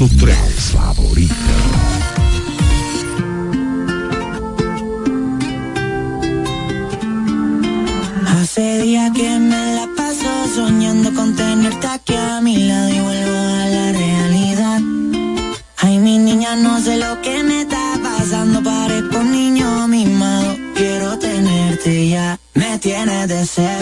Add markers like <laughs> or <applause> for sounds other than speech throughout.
103 favorita. Hace días que me la paso soñando con tenerte aquí a mi lado y vuelvo a la realidad. Ay, mi niña, no sé lo que me está pasando, parezco un niño mimado. Quiero tenerte ya, me tienes desesperado.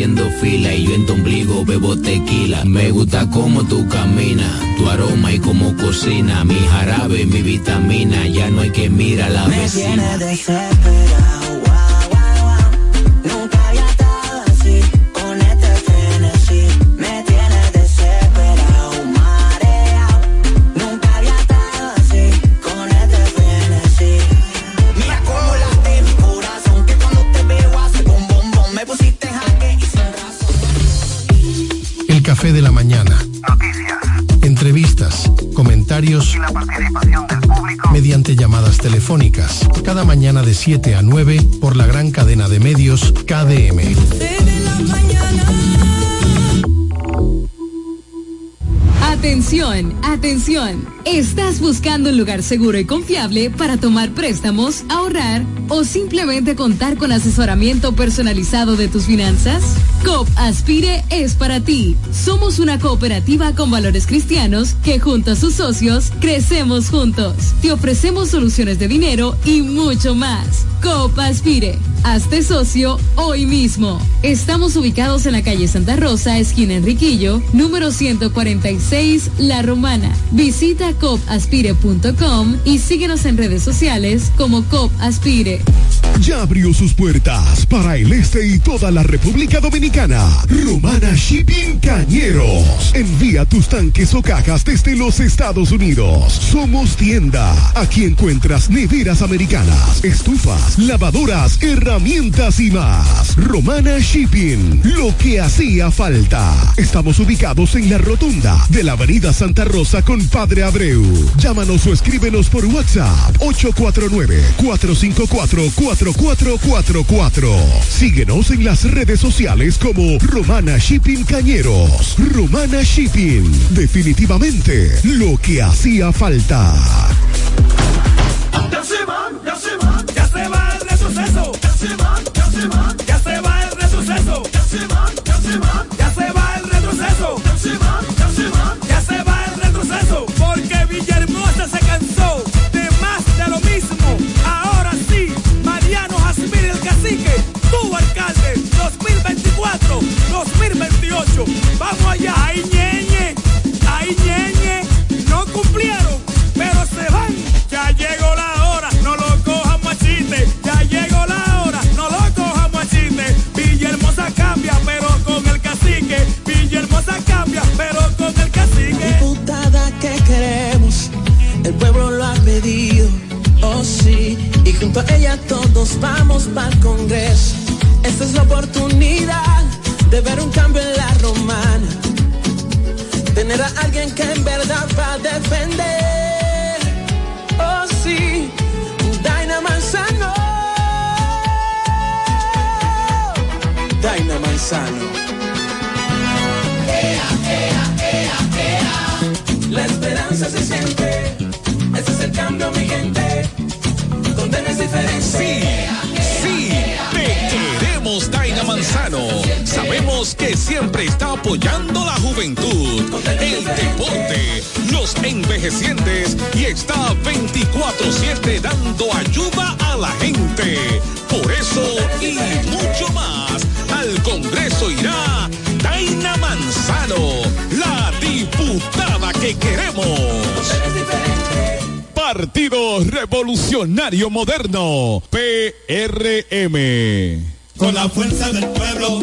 Haciendo fila 7 a 9 por la gran cadena de medios KDM. Atención, atención. ¿Estás buscando un lugar seguro y confiable para tomar préstamos, ahorrar o simplemente contar con asesoramiento personalizado de tus finanzas? COP Aspire es para ti. Somos una cooperativa con valores cristianos que junto a sus socios crecemos juntos. Te ofrecemos soluciones de dinero y mucho más. COP Aspire. Hazte socio hoy mismo. Estamos ubicados en la calle Santa Rosa, esquina Enriquillo, número 146, La Romana. Visita copaspire.com y síguenos en redes sociales como COP Aspire. Ya abrió sus puertas para el este y toda la República Dominicana. Romana Shipping Cañeros. Envía tus tanques o cajas desde los Estados Unidos. Somos tienda. Aquí encuentras neveras americanas, estufas, lavadoras, herramientas y más. Romana Shipping. Lo que hacía falta. Estamos ubicados en la rotunda de la Avenida Santa Rosa con Padre Abreu. Llámanos o escríbenos por WhatsApp 849 454 4444. Síguenos en las redes sociales como Romana Shipping Cañeros. Romana Shipping. Definitivamente lo que hacía falta. Ya se va, ya se va, ya se va el retroceso. Ya se va, ya se va, ya se va el retroceso. Ya se va, ya se va, ya se va el retroceso. Ya se va, ya se va, ya se va el retroceso. Porque Villahermosa se cansó de más de lo mismo. Ahora sí, Mariano Jasmine el cacique, tu alcalde, 2024, Vamos allá, ahí ñeñe, ahí ñeñe. No cumplieron, pero se van. Ya llegó la hora, no lo cojan machiste. Ya llegó la hora, no lo cojan machiste. Villahermosa cambia, pero con el cacique. Villahermosa cambia, pero con el cacique. Diputada que queremos, el pueblo lo ha pedido. Oh sí, y junto a ella todos vamos para el Congreso. Esta es la oportunidad de ver un cambio en la romana, tener a alguien que en verdad va a defender, oh sí, Daina Manzano, Daina Manzano. La esperanza se siente. Ese es el cambio, mi gente. Donde no es diferente. Sí, queremos, Daina Manzano. Sabemos que siempre está apoyando la juventud, el deporte, los envejecientes y está 24-7 dando ayuda a la gente. Por eso y mucho más, al Congreso irá Daina Manzano, la diputada que queremos. Partido Revolucionario Moderno, PRM. Con la fuerza del pueblo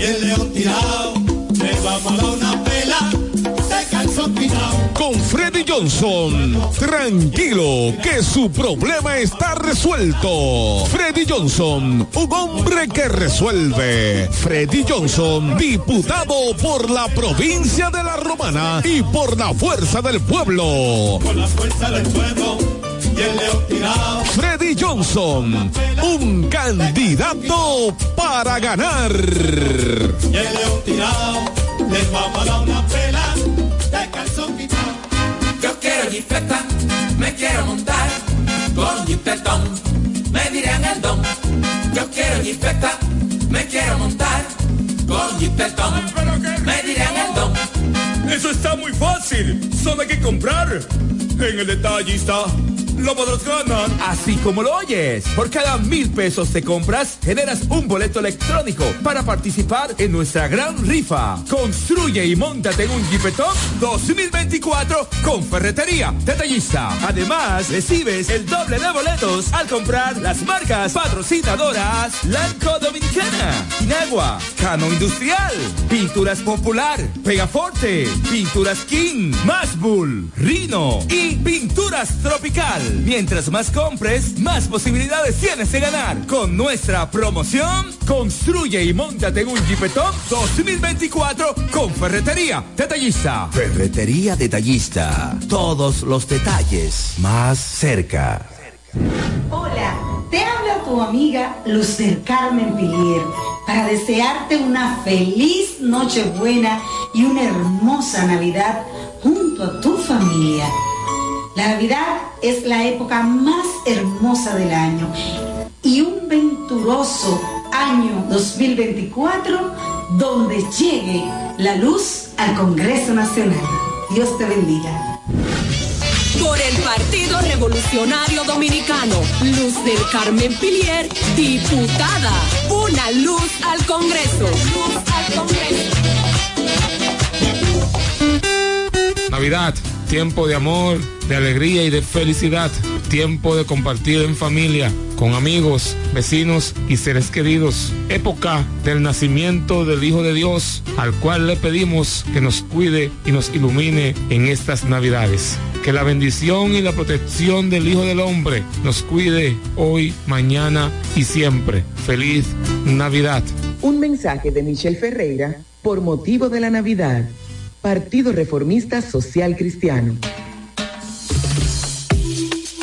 y el león tirado, le vamos a dar una pela de calzón quitado. Con Freddy Johnson, tranquilo que su problema está resuelto. Freddy Johnson, un hombre que resuelve. Freddy Johnson, diputado por la provincia de La Romana y por la fuerza del pueblo. Con la fuerza del pueblo Freddy Johnson, un candidato para ganar. Y el león tirado, les vamos a dar una pela de calzón quitado. Yo quiero jipeta, me quiero montar con jipetón, me dirán el don. Yo quiero jipeta, me quiero montar con jipetón, me dirán el don. Eso está muy fácil, solo hay que comprar. En el detallista lo. Así como lo oyes, por cada mil pesos te compras, generas un boleto electrónico para participar en nuestra gran rifa. Construye y montate en un Jeepetop 2024 con Ferretería Detallista. Además, recibes el doble de boletos al comprar las marcas patrocinadoras Lanco Dominicana, Inagua, Cano Industrial, Pinturas Popular, Pegaforte, Pinturas King, Masbull, Rino y Pinturas Tropical. Mientras más compres, más posibilidades tienes de ganar. Con nuestra promoción, construye y montate en un Jeepetop 2024 con Ferretería Detallista. Ferretería Detallista. Todos los detalles más cerca. Hola, te habla tu amiga Luz del Carmen Pilier para desearte una feliz Nochebuena y una hermosa Navidad junto a tu familia. La Navidad es la época más hermosa del año y un venturoso año 2024 donde llegue la luz al Congreso Nacional. Dios te bendiga. Por el Partido Revolucionario Dominicano, Luz del Carmen Pilier, diputada. Una luz al Congreso. Luz al Congreso. Navidad, tiempo de amor, de alegría y de felicidad. Tiempo de compartir en familia, con amigos, vecinos y seres queridos. Época del nacimiento del Hijo de Dios, al cual le pedimos que nos cuide y nos ilumine en estas Navidades. Que la bendición y la protección del Hijo del Hombre nos cuide hoy, mañana y siempre. Feliz Navidad. Un mensaje de Michelle Ferreira por motivo de la Navidad. Partido Reformista Social Cristiano.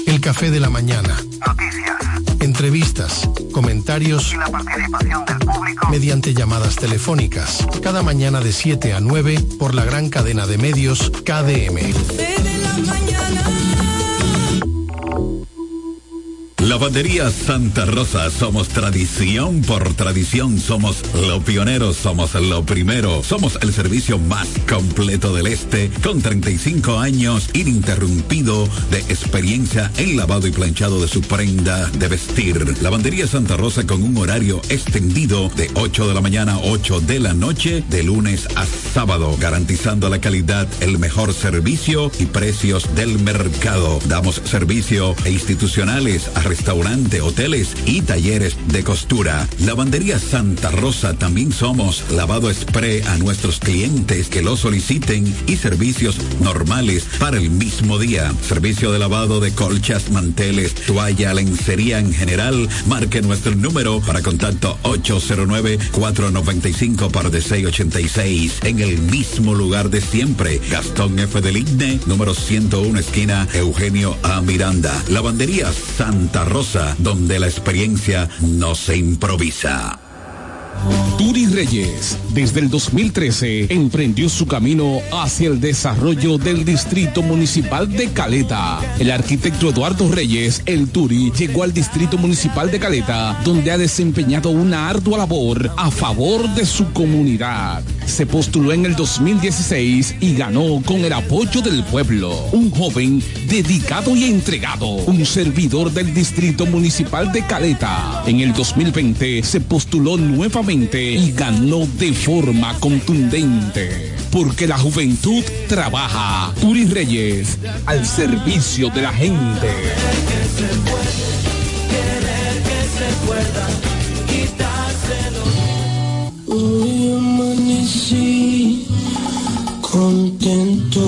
El café de la mañana. Noticias. Entrevistas, comentarios Y la participación del público. mediante llamadas telefónicas. Cada mañana de 7 a 9 por la gran cadena de medios KDM. Lavandería Santa Rosa, somos tradición por tradición, somos lo pioneros, somos lo primero, somos el servicio más completo del este, con 35 años ininterrumpido de experiencia en lavado y planchado de su prenda de vestir. Lavandería Santa Rosa con un horario extendido de 8 de la mañana a 8 de la noche, de lunes a sábado, garantizando la calidad, el mejor servicio y precios del mercado. Damos servicio a institucionales, a restaurante, hoteles y talleres de costura. Lavandería Santa Rosa también somos lavado spray a nuestros clientes que lo soliciten y servicios normales para el mismo día. Servicio de lavado de colchas, manteles, toalla, lencería en general. Marque nuestro número para contacto 809-495 par de 686 en el mismo lugar de siempre. Gastón F. del Igne, número 101, esquina Eugenio A. Miranda. Lavandería Santa Rosa, donde la experiencia no se improvisa. Turi Reyes, desde el 2013, emprendió su camino hacia el desarrollo del Distrito Municipal de Caleta. El arquitecto Eduardo Reyes, el Turi, llegó al Distrito Municipal de Caleta, donde ha desempeñado una ardua labor a favor de su comunidad. Se postuló en el 2016 y ganó con el apoyo del pueblo. Un joven dedicado y entregado, un servidor del Distrito Municipal de Caleta. En el 2020 se postuló nuevamente y ganó de forma contundente. Porque la juventud trabaja. Turi Reyes, al servicio de la gente. Contento.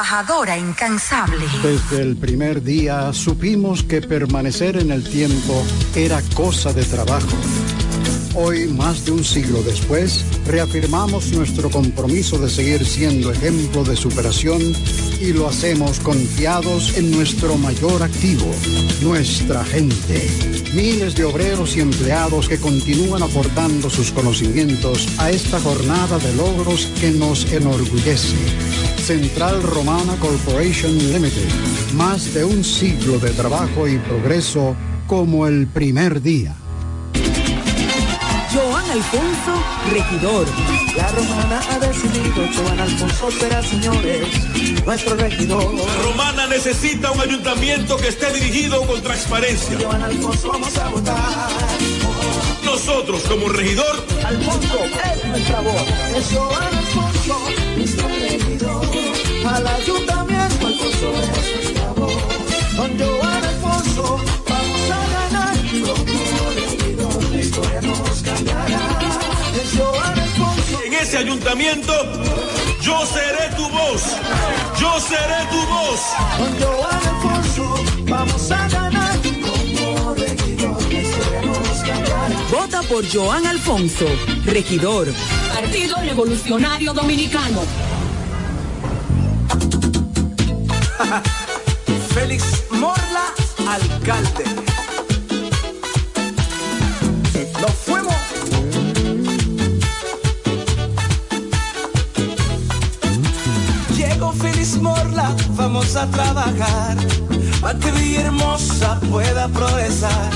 Trabajadora incansable. Desde el primer día supimos que permanecer en el tiempo era cosa de trabajo. Hoy, más de un siglo después, reafirmamos nuestro compromiso de seguir siendo ejemplo de superación y lo hacemos confiados en nuestro mayor activo, nuestra gente. Miles de obreros y empleados que continúan aportando sus conocimientos a esta jornada de logros que nos enorgullece. Central Romana Corporation Limited. Más de un siglo de trabajo y progreso como el primer día. Alfonso, regidor. La romana ha decidido, Joan Alfonso será, señores, nuestro regidor. La Romana necesita un ayuntamiento que esté dirigido con transparencia. Joan Alfonso vamos a votar. Nosotros, como regidor, Alfonso es nuestra voz. Es Joan Alfonso, nuestro regidor. Al ayuntamiento, Alfonso es nuestra voz. Con Joan Alfonso ayuntamiento, yo seré tu voz. Yo seré tu voz. Con Joan Alfonso vamos a ganar. Como regidor. Vota por Joan Alfonso, regidor. Partido Revolucionario Dominicano. <laughs> Félix Morla, alcalde. Nos fuimos. Vamos a trabajar para que Villahermosa pueda progresar.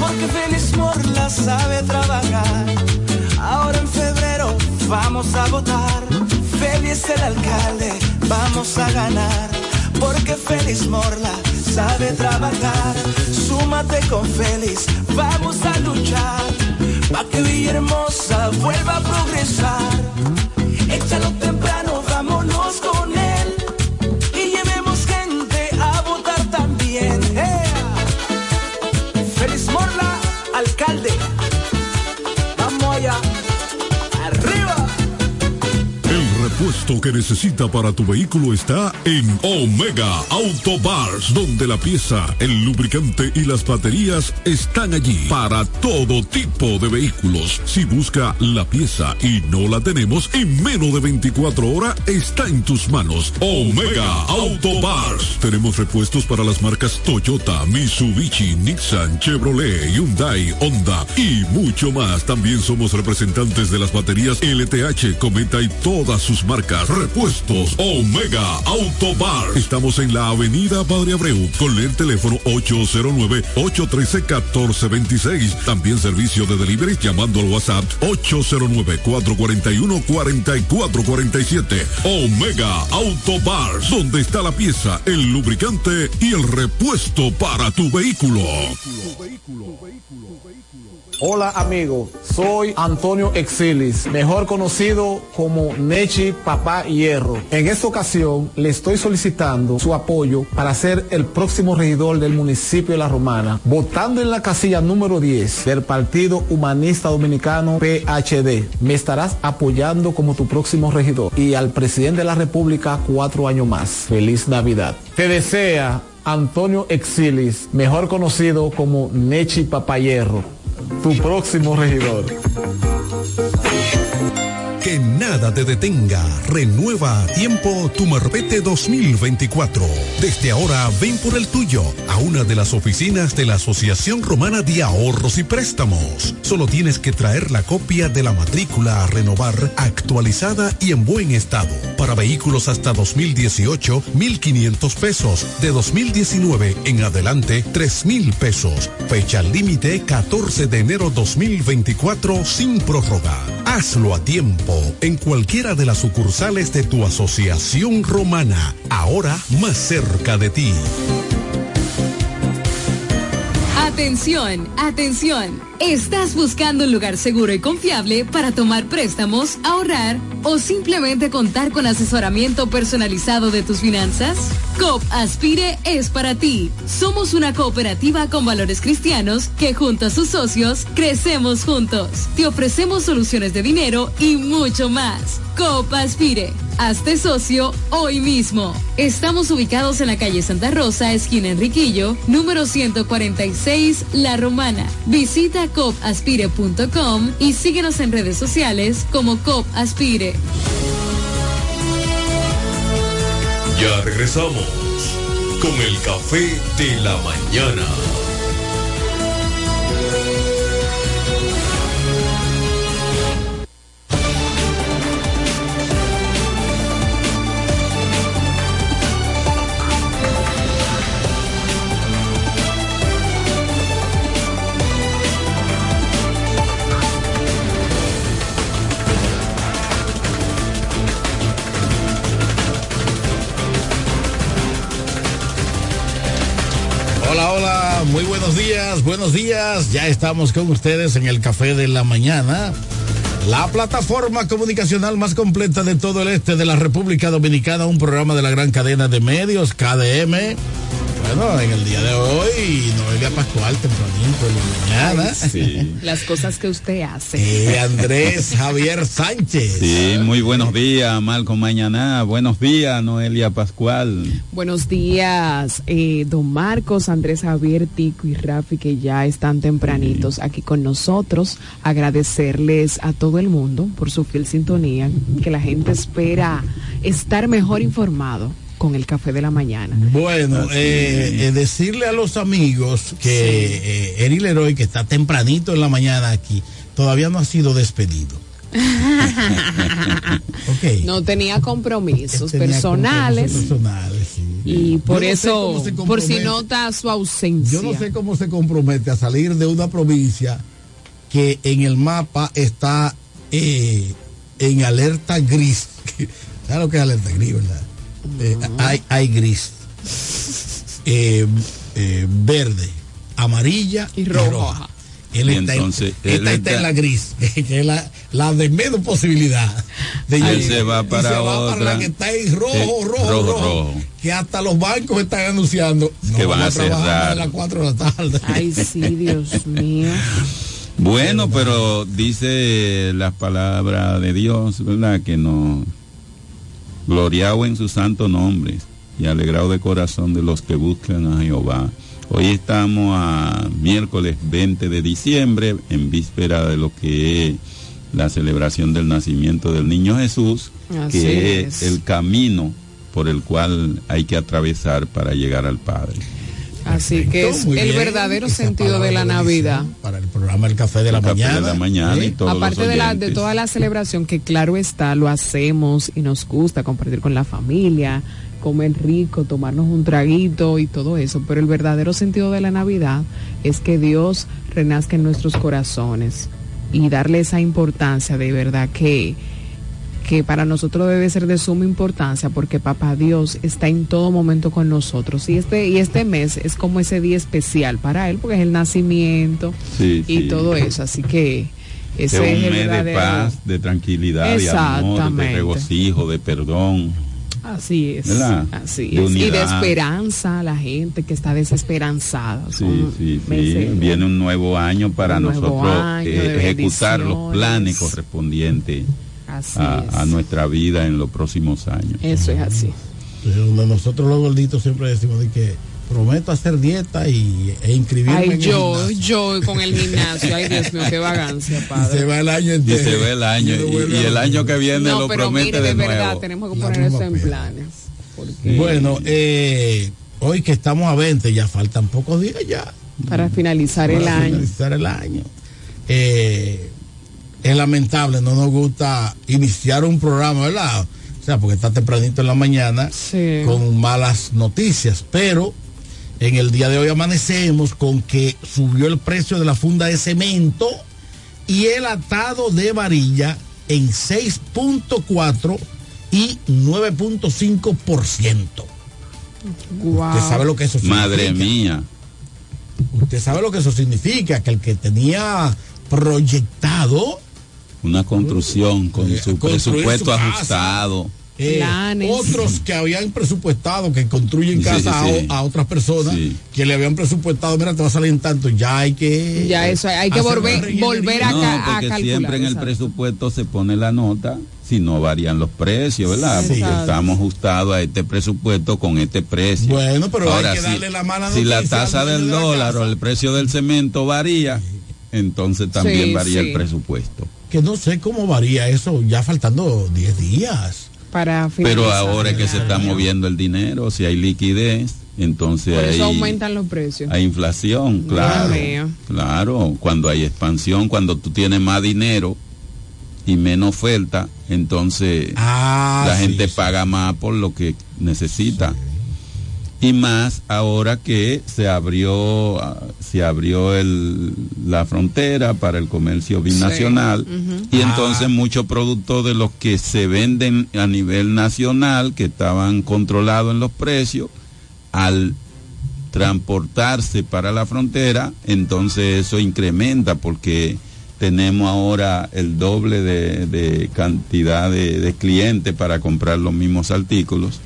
Porque Feliz Morla sabe trabajar. Ahora en febrero vamos a votar. Feliz el alcalde, vamos a ganar. Porque Feliz Morla sabe trabajar. Súmate con Feliz, vamos a luchar. Para que Villahermosa vuelva a progresar. Échalo repuesto que necesita para tu vehículo está en Omega Auto Bars, donde la pieza, el lubricante y las baterías están allí para todo tipo de vehículos. Si busca la pieza y no la tenemos, en menos de 24 horas está en tus manos. Omega Auto Bars. Tenemos repuestos para las marcas Toyota, Mitsubishi, Nissan, Chevrolet, Hyundai, Honda y mucho más. También somos representantes de las baterías LTH, Cometa y todas sus marcas. Repuestos Omega Auto Bar. Estamos en la avenida Padre Abreu con el teléfono 809-813-1426. También servicio de delivery llamando al WhatsApp 809-441-4447. Omega Auto Bar, donde está la pieza, el lubricante y el repuesto para tu vehículo. Hola amigo, soy Antonio Exilis, mejor conocido como Nechi Papá Hierro. En esta ocasión le estoy solicitando su apoyo para ser el próximo regidor del municipio de La Romana, votando en la casilla número 10 del Partido Humanista Dominicano PHD. Me estarás apoyando como tu próximo regidor y al presidente de la República cuatro años más. Feliz Navidad. Te desea Antonio Exilis, mejor conocido como Nechi Papayerro, tu próximo regidor. Que nada te detenga. Renueva a tiempo tu Marbete 2024. Desde ahora ven por el tuyo a una de las oficinas de la Asociación Romana de Ahorros y Préstamos. Solo tienes que traer la copia de la matrícula a renovar actualizada y en buen estado. Para vehículos hasta 2018, 1.500 pesos. De 2019 en adelante, 3.000 pesos. Fecha límite 14 de enero 2024 sin prórroga. Hazlo a tiempo en cualquiera de las sucursales de tu asociación romana, ahora más cerca de ti. Atención, atención. ¿Estás buscando un lugar seguro y confiable para tomar préstamos, ahorrar o simplemente contar con asesoramiento personalizado de tus finanzas? COP Aspire es para ti. Somos una cooperativa con valores cristianos que junto a sus socios crecemos juntos. Te ofrecemos soluciones de dinero y mucho más. COP Aspire. Hazte socio hoy mismo. Estamos ubicados en la calle Santa Rosa, esquina Enriquillo, número 146, La Romana. Visita copaspire.com y síguenos en redes sociales como COP Aspire. Ya regresamos con el café de la mañana. Muy buenos días, buenos días. Ya estamos con ustedes en el Café de la Mañana, la plataforma comunicacional más completa de todo el este de la República Dominicana, un programa de la gran cadena de medios, KDM. Bueno, en el día de hoy, Noelia Pascual, tempranito en la mañana. Sí. <laughs> Las cosas que usted hace. Eh, Andrés Javier Sánchez. Sí, muy buenos días, Malcolm Mañana. Buenos días, Noelia Pascual. Buenos días, eh, don Marcos, Andrés Javier, Tico y Rafi, que ya están tempranitos aquí con nosotros. Agradecerles a todo el mundo por su fiel sintonía, que la gente espera estar mejor informado con el café de la mañana. Bueno, eh, eh, decirle a los amigos que eh, Eri Leroy, que está tempranito en la mañana aquí, todavía no ha sido despedido. <laughs> Ok. No tenía compromisos Tenía personales compromisos personales, sí. y por no eso, por si nota su ausencia. Yo no sé cómo se compromete a salir de una provincia que en el mapa está eh, en alerta gris. <laughs> ¿Sabes lo que es alerta gris, verdad? Eh, hay, hay gris, eh, eh, verde, amarilla y roja. Él Y está, en- entonces, esta él está está- en la gris, <laughs> que es la, la de menos posibilidad de Él llegar. se va Y para se va otra. para la que está en rojo, rojo, rojo, rojo, rojo. que hasta los bancos están anunciando Que no van a trabajar cerrar. a las 4 de la tarde. Ay, sí, Dios <laughs> mío. Bueno, pero dice las palabras de Dios, ¿verdad? Que no, gloriado en su santo nombre y alegrado de corazón de los que buscan a Jehová. Hoy estamos a miércoles 20 de diciembre, en víspera de lo que es la celebración del nacimiento del niño Jesús, Así que es. es el camino por el cual hay que atravesar para llegar al Padre. Así que es el bien. verdadero Esa sentido de la Navidad. Para el programa El Café de la El Mañana. de la mañana y ¿eh? todos Aparte los de, la, de toda la celebración, que claro está, lo hacemos y nos gusta compartir con la familia, comer rico, tomarnos un traguito y todo eso, pero el verdadero sentido de la Navidad es que Dios renazca en nuestros corazones y darle esa importancia de verdad que que para nosotros debe ser de suma importancia porque papá Dios está en todo momento con nosotros y este y este mes es como ese día especial para él porque es el nacimiento Sí, y sí. todo eso así que Es ese un es el mes de paz, de tranquilidad, de amor, de regocijo, de perdón. así es ¿Verdad? así De es y de esperanza a la gente que está desesperanzada Sí, sí, sí. Viene un nuevo año para Un nosotros año eh, ejecutar los planes correspondientes a, a nuestra vida en los próximos años. eso es así Sí, donde nosotros los gorditos siempre decimos de que prometo hacer dieta y, e inscribirme ay en yo yo con el gimnasio ay Dios mío qué vagancia <laughs> Y padre se va el año Y entero. se ve el año, Y y, y el año que viene no lo pero promete mire de, de nuevo. verdad tenemos que La poner eso en pena. planes porque- Bueno, eh, hoy que estamos a 20, ya faltan pocos días ya. para finalizar el para año finalizar el año. Eh, es lamentable, no nos gusta iniciar un programa, ¿verdad? O sea, porque está tempranito en la mañana Sí. con malas noticias, pero en el día de hoy amanecemos con que subió el precio de la funda de cemento y el atado de varilla en 6.4 y 9.5%. Guau. Usted sabe lo que eso significa. Madre mía. Usted sabe lo que eso significa, que el que tenía proyectado Una construcción con su Eh, presupuesto su casa. ajustado. eh, otros que habían presupuestado, que construyen Sí, casa sí. A, a otras personas, Sí. que le habían presupuestado, mira, te va a salir en tanto, ya hay que... Ya eso, hay que volver- volver a No, ca- porque calcular, siempre en el exacto. presupuesto se pone la nota si no varían los precios, ¿verdad? Sí. Porque Exacto. estamos ajustados a este presupuesto con este precio. Bueno, pero hay Ahora, que si- darle la mala Si la tasa del de la dólar o el precio del cemento varía, entonces también Sí, varía sí. el presupuesto. Que no sé cómo varía eso, ya faltando 10 días. para Pero ahora es que se está moviendo el dinero, si hay liquidez, entonces por hay, eso aumentan los precios hay inflación, claro. Claro, cuando hay expansión, cuando tú tienes más dinero y menos oferta, entonces Ah, la sí, gente sí. paga más por lo que necesita. Y más ahora que se abrió ah, se abrió el, la frontera para el comercio binacional y Ah. entonces muchos productos de los que se venden a nivel nacional que estaban controlados en los precios al transportarse para la frontera, entonces eso incrementa porque tenemos ahora el doble de, de cantidad de, de clientes para comprar los mismos artículos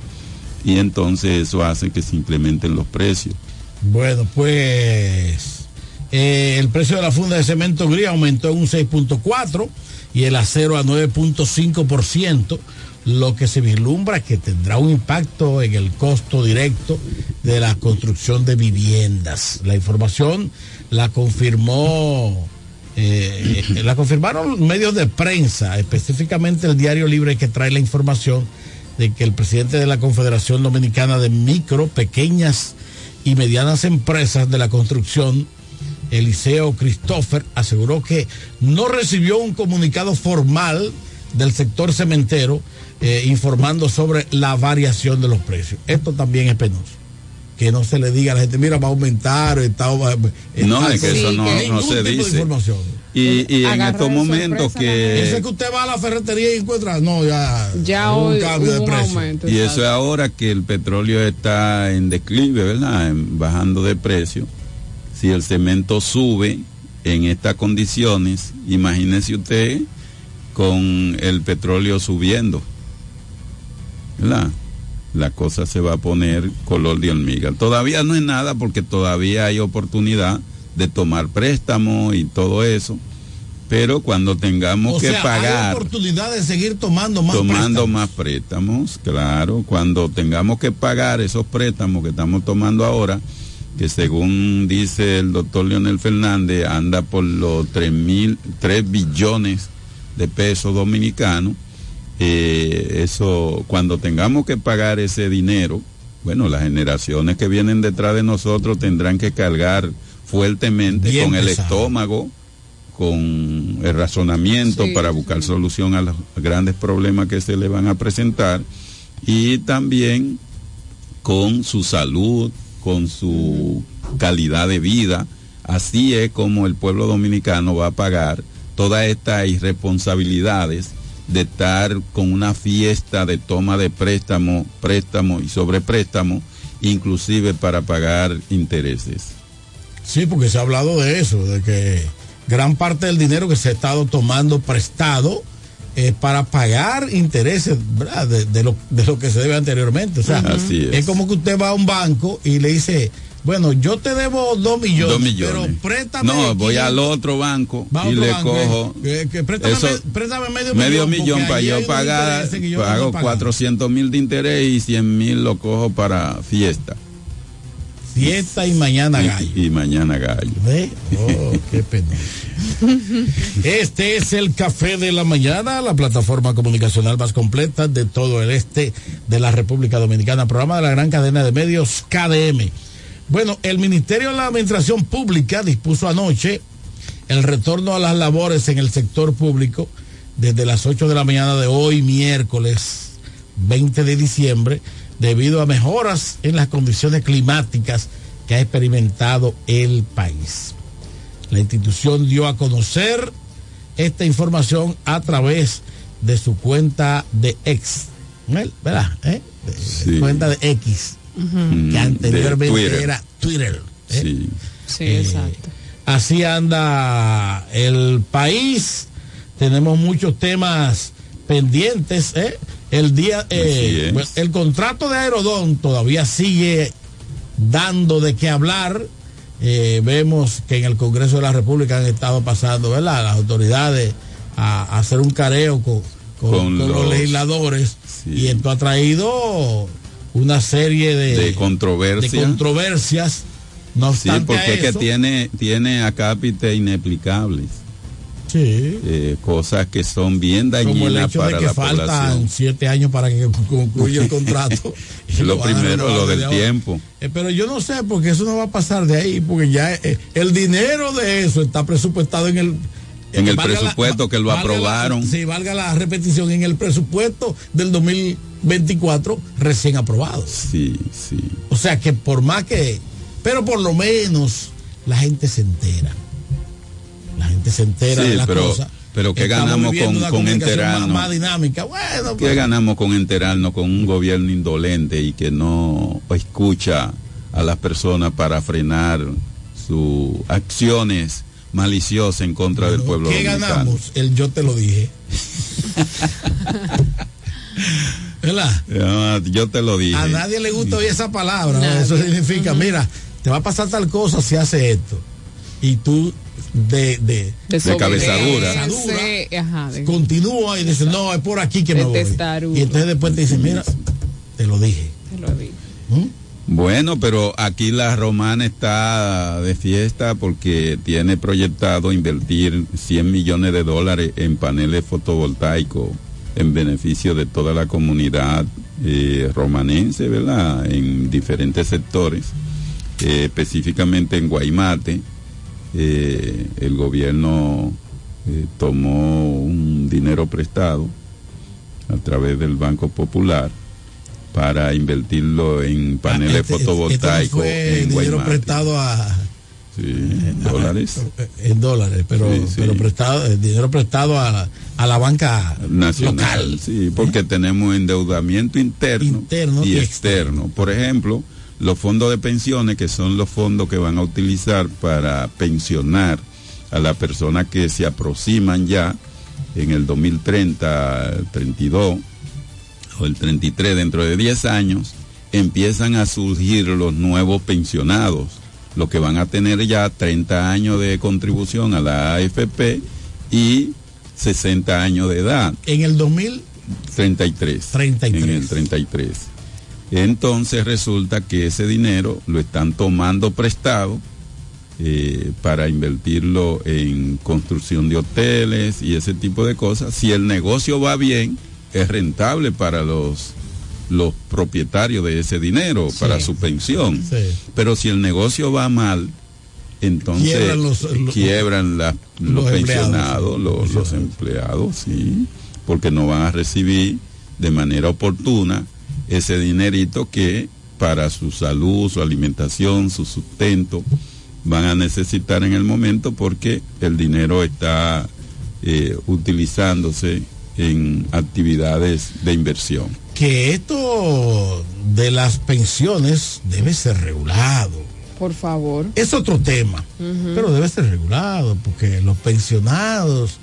y entonces eso hace que se incrementen los precios. Bueno, pues eh, el precio de la funda de cemento gris aumentó en un 6.4 y el acero a 9.5%, lo que se vislumbra que tendrá un impacto en el costo directo de la construcción de viviendas. La información la confirmó, eh, la confirmaron medios de prensa, específicamente el Diario Libre que trae la información de que el presidente de la Confederación Dominicana de Micro, Pequeñas y Medianas Empresas de la Construcción, Eliseo Christopher, aseguró que no recibió un comunicado formal del sector cementero eh, informando sobre la variación de los precios. Esto también es penoso. Que no se le diga a la gente, mira, va a aumentar, está, eh, No, es que eso no, no se dice. información. Y, y en estos momentos sorpresa la Eso es que... que usted va a la ferretería y encuentra, no, ya, ya hoy un cambio de precio. aumento Y eso es ahora que el petróleo está en declive, ¿verdad? En- bajando de precio. Si el cemento sube en estas condiciones, imagínese usted con el petróleo subiendo, ¿verdad? La cosa se va a poner color de hormiga. Todavía no es nada porque todavía hay oportunidad de tomar préstamos y todo eso, Pero cuando tengamos O que sea, hay pagar oportunidad de seguir tomando más tomando préstamos. más préstamos, claro, cuando tengamos que pagar esos préstamos que estamos tomando ahora, que según dice el doctor Leonel Fernández, anda por los 3 mil, 3 billones de pesos dominicanos, eh, eso, cuando tengamos que pagar ese dinero, bueno, las generaciones que vienen detrás de nosotros tendrán que cargar fuertemente Bien con el estómago, con el razonamiento Sí, para buscar solución a los grandes problemas que se le van a presentar y también con su salud, con su calidad de vida. Así es como el pueblo dominicano va a pagar todas estas irresponsabilidades de estar con una fiesta de toma de préstamo, préstamo y sobrepréstamo, inclusive para pagar intereses. Sí, porque se ha hablado de eso, de que gran parte del dinero que se ha estado tomando prestado es para pagar intereses. De, de lo, de lo que se debe anteriormente. O sea, Así es. como que usted va a un banco y le dice, bueno, yo te debo dos millones, Dos millones. pero préstame. No, voy 500. al otro banco y otro le banco, cojo eh, que- que préstame, eso- préstame medio, medio millón, para yo pagar, yo pago no he pagado. 400 mil de interés y 100 mil lo cojo para fiesta. Fiesta y mañana gallo. Y, y mañana gallo. ¿Ve? Oh, qué pena. Este es el Café de la Mañana, la plataforma comunicacional más completa de todo el este de la República Dominicana, programa de la gran cadena de medios KDM. Bueno, el Ministerio de la Administración Pública dispuso anoche el retorno a las labores en el sector público desde las 8 de la mañana de hoy, miércoles 20 de diciembre, debido a mejoras en las condiciones climáticas que ha experimentado el país. La institución dio a conocer esta información a través de su cuenta de ex, ¿verdad? ¿Eh? De- Sí. Cuenta de X, Mm, que anteriormente de Twitter. era Twitter. ¿eh? Sí. Sí, Eh, exacto. Así anda el país. Tenemos muchos temas pendientes. ¿eh? El día, eh, el contrato de Aerodón todavía sigue dando de qué hablar. Eh, vemos que en el Congreso de la República han estado pasando, ¿verdad? Las autoridades a, a hacer un careo con, con- Con con los, los- legisladores Sí. y esto ha traído una serie de, De controversia. de controversias. No Sí, porque a es que tiene, tiene acápite inexplicables. Sí. Eh, cosas que son bien como el dañinas hecho de para que la faltan población. siete años para que <laughs> concluya el contrato. <laughs> Y Lo van <laughs> a primero, lo del tiempo. Eh, pero yo no sé, porque eso no va a pasar de ahí, porque ya eh, el dinero de eso está presupuestado en el... En el la- presupuesto que lo valga la- aprobaron. sí, valga la repetición, en el presupuesto del 2024 recién aprobado. Sí, sí. O sea que por más que... Pero por lo menos la gente se entera. Gente se entera Sí, de las pero- cosas. pero ¿qué Estamos ganamos con- con enterarnos? Más, más dinámica. Bueno, ¿Qué pues, ganamos con enterarnos con un gobierno indolente y que no escucha a las personas para frenar sus acciones maliciosas en contra del pueblo ¿Qué dominicano? ganamos? El yo te lo dije. <laughs> ¿Verdad? Ah, yo te lo dije. A nadie le gusta oír esa palabra. Eso significa, mira, te va a pasar tal cosa si hace esto. Y tú de, de, Desobedecer, cabezadura. Ajá, de- continúa y dices, no, es por aquí que me De voy. Y entonces después te dicen, mira, te lo dije. te lo digo. Bueno, pero aquí la romana está de fiesta porque tiene proyectado invertir 100 millones de dólares en paneles fotovoltaicos en beneficio de toda la comunidad eh, romanense, ¿verdad? En diferentes sectores, eh, específicamente en Guaymate. Eh, el gobierno eh, tomó un dinero prestado a través del Banco Popular para invertirlo en paneles Este- este- fotovoltaicos este no fue en dinero prestado a, Sí, dólares en dólares, pero, Sí, sí. pero prestado, el dinero prestado a, a la banca nacional. local. Sí, porque tenemos endeudamiento interno, Interno y y externo. Por ejemplo, los fondos de pensiones, que son los fondos que van a utilizar para pensionar a las personas que se aproximan ya en el 2030, 32 o el 33, dentro de 10 años, empiezan a surgir los nuevos pensionados, los que van a tener ya 30 años de contribución a la AFP y 60 años de edad. En el 2000 33. 33. En el 33. Entonces resulta que ese dinero lo están tomando prestado eh, para invertirlo en construcción de hoteles y ese tipo de cosas. Si el negocio va bien, es rentable para los los propietarios de ese dinero Sí. para su pensión. Sí. Pero si el negocio va mal, entonces Quiebran los- los- quiebran la- los, los pensionados, los empleados, sí, porque no van a recibir de manera oportuna ese dinerito que para su salud, su alimentación, su sustento, van a necesitar en el momento porque el dinero está eh, utilizándose en actividades de inversión. que esto de las pensiones debe ser regulado. Por favor. Es otro tema, pero debe ser regulado porque los pensionados,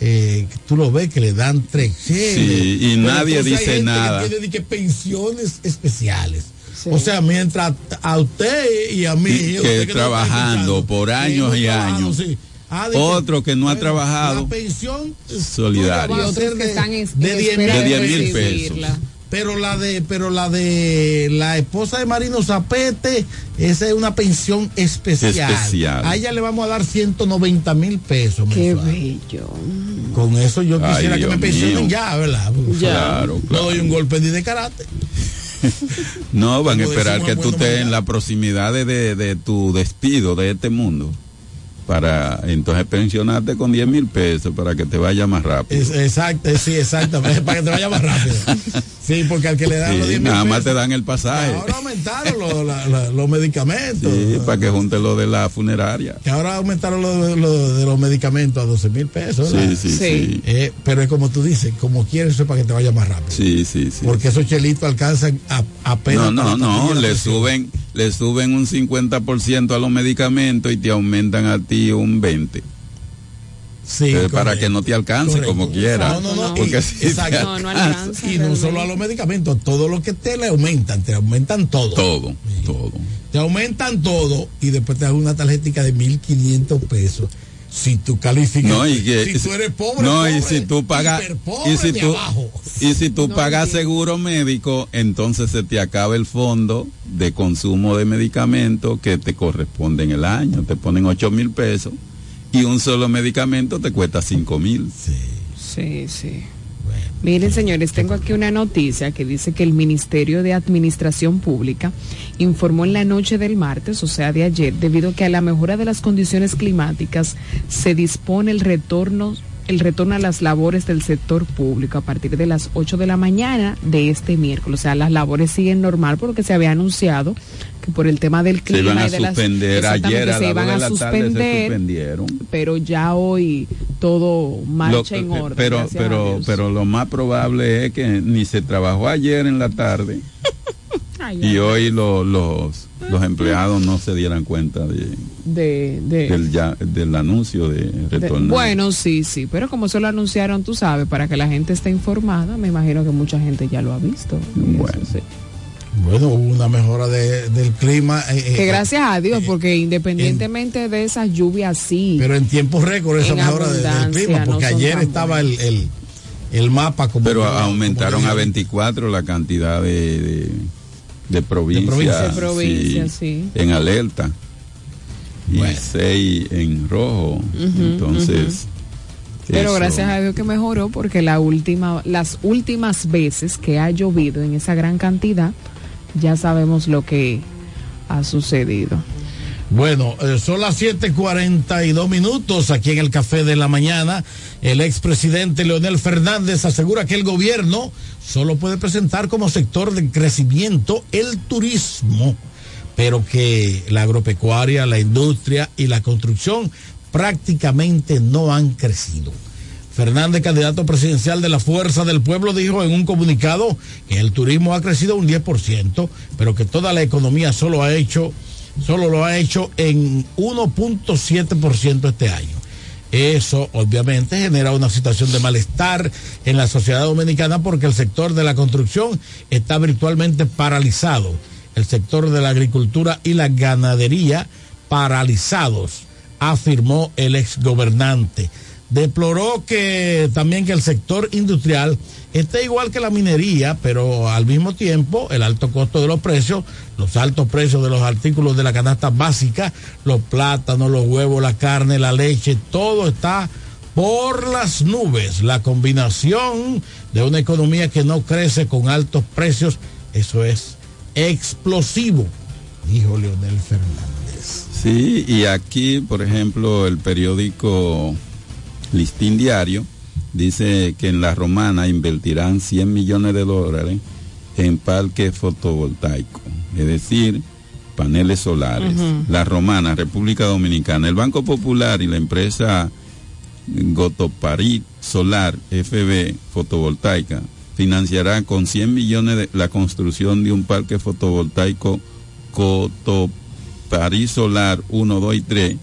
eh, tú lo ves que le dan tres. Sí, y nadie hay dice gente nada. Que tiene de que pensiones especiales. O sea, mientras a usted y a mí. Y que trabajando por años y años. sí. Ah, Otro que no ha bueno, trabajado, La pensión solidario. tuya va a Y ser otros que de, están en- de en 10 espera mil de 10 mil recibirla. pesos. Pero la de, pero la de la esposa de Marino Zapete, esa es una pensión especial. Especial. A ella le vamos a dar 190 mil pesos. Qué mensual. bello. Con eso yo Ay, quisiera que Dios me pensionen mío. ya, ¿verdad? Ya. Claro, No doy un golpe ni de karate. No, van a esperar que tú estés en la proximidad de, de- de tu despido de este mundo para entonces pensionarte con 10 mil pesos para que te vaya más rápido. Es- exacto, sí, exactamente. para que te vaya más rápido. Sí, porque al que le dan Sí, los 10 mil nada más pesos, te dan el pasaje. Ahora aumentaron la- la- los medicamentos. Sí, para que junte lo de la funeraria. Que ahora aumentaron lo, lo de los medicamentos a 12 mil pesos. ¿verdad? Sí, sí, Sí. sí. Eh, pero es como tú dices, como quieres, eso es para que te vaya más rápido. Sí, sí, sí. Porque esos chelitos alcanzan a, apenas. No, no, no, le presión. Le suben un 50% a los medicamentos y te aumentan a ti un 20%. Sí, Eh, para que no te alcance Correcto. como quiera. No, no, no. Porque y- si exacto. alcanza- Y no solo a los medicamentos, todo lo que te le aumentan, te aumentan todo. Todo, todo. Te aumentan todo y después te dan una tarjetita de 1.500 pesos. Si tú calificas. No, y que, si tú eres pobre, no, y si tú pagas, y si tú, y si tú No pagas seguro médico, entonces se te acaba el fondo de consumo de medicamentos que te corresponde en el año. Te ponen 8 mil pesos y un solo medicamento te cuesta 5 mil. Sí, sí. Miren, señores, tengo aquí una noticia que dice que el Ministerio de Administración Pública informó en la noche del martes, o sea, de ayer, debido a que a la mejora de las condiciones climáticas se dispone el retorno el retorno a las labores del sector público a partir de las 8 de la mañana de este miércoles. O sea, las labores siguen normal porque se había anunciado que por el tema del Se clima iban a y de las suspender exactamente, ayer a se las iban 2 de a se suspender, suspendieron. pero ya hoy todo marcha Lo- en orden. pero, pero, pero lo más probable es que ni se trabajó ayer en la tarde <laughs> Ay, y ay. hoy lo- los, los empleados no se dieran cuenta de, de, de- del, ya- del anuncio de de- retorno. bueno, sí, sí, pero como se lo anunciaron, tú sabes, para que la gente esté informada, me imagino que mucha gente ya lo ha visto. Bueno, Bueno, hubo una mejora de- del clima. eh, eh, Que gracias a Dios, porque independientemente de esas lluvias, sí. Pero en tiempo récord esa mejora de- del clima, porque ayer estaba el, el, el mapa como. Pero aumentaron a ahorita. 24 la cantidad de, de, de provincias, provincias. De provincias, sí. en alerta y seis en rojo. Entonces, Pero eso- gracias a Dios que mejoró, porque la última, las últimas veces que ha llovido en esa gran cantidad, ya sabemos lo que ha sucedido. Bueno, eh, son las 7:42 minutos aquí en el Café de la Mañana. El expresidente Leonel Fernández asegura que el gobierno solo puede presentar como sector de crecimiento el turismo, pero que la agropecuaria, la industria y la construcción prácticamente no han crecido. Fernández, candidato presidencial de la Fuerza del Pueblo, dijo en un comunicado que el turismo ha crecido un 10%, pero que toda la economía solo ha hecho, solo lo ha hecho en 1.7% este año. Eso obviamente genera una situación de malestar en la sociedad dominicana porque el sector de la construcción está virtualmente paralizado. El sector de la agricultura y la ganadería paralizados, afirmó el exgobernante. Deploró que también que el sector industrial esté igual que la minería, pero al mismo tiempo el alto costo de los precios, los altos precios de los artículos de la canasta básica, los plátanos, los huevos, la carne, la leche, todo está por las nubes. La combinación de una economía que no crece con altos precios, eso es explosivo, dijo Leonel Fernández. Sí, y aquí, por ejemplo, el periódico Listín Diario dice que en la romana invertirán 100 millones de dólares en parques fotovoltaicos, es decir, paneles solares. Ujú. La romana, República Dominicana, el Banco Popular y la empresa Gotoparit Solar FB fotovoltaica financiará con 100 millones de la construcción de un parque fotovoltaico Gotoparit Solar 1, 2 y 3,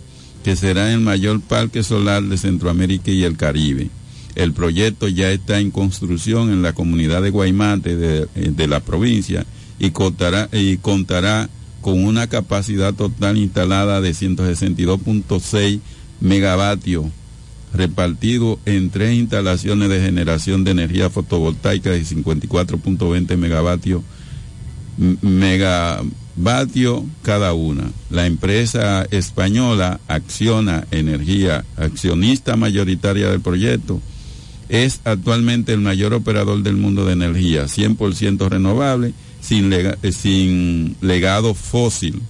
que será el mayor parque solar de Centroamérica y el Caribe. El proyecto ya está en construcción en la comunidad de Guaymate de, eh, la provincia y contará, y contará con una capacidad total instalada de 162.6 megavatios repartido en tres instalaciones de generación de energía fotovoltaica de 54.20 megavatios m- megavatio cada una. La empresa española Acciona Energía, accionista mayoritaria del proyecto, es actualmente el mayor operador del mundo de energía, 100% renovable, eh, sin legado fósil.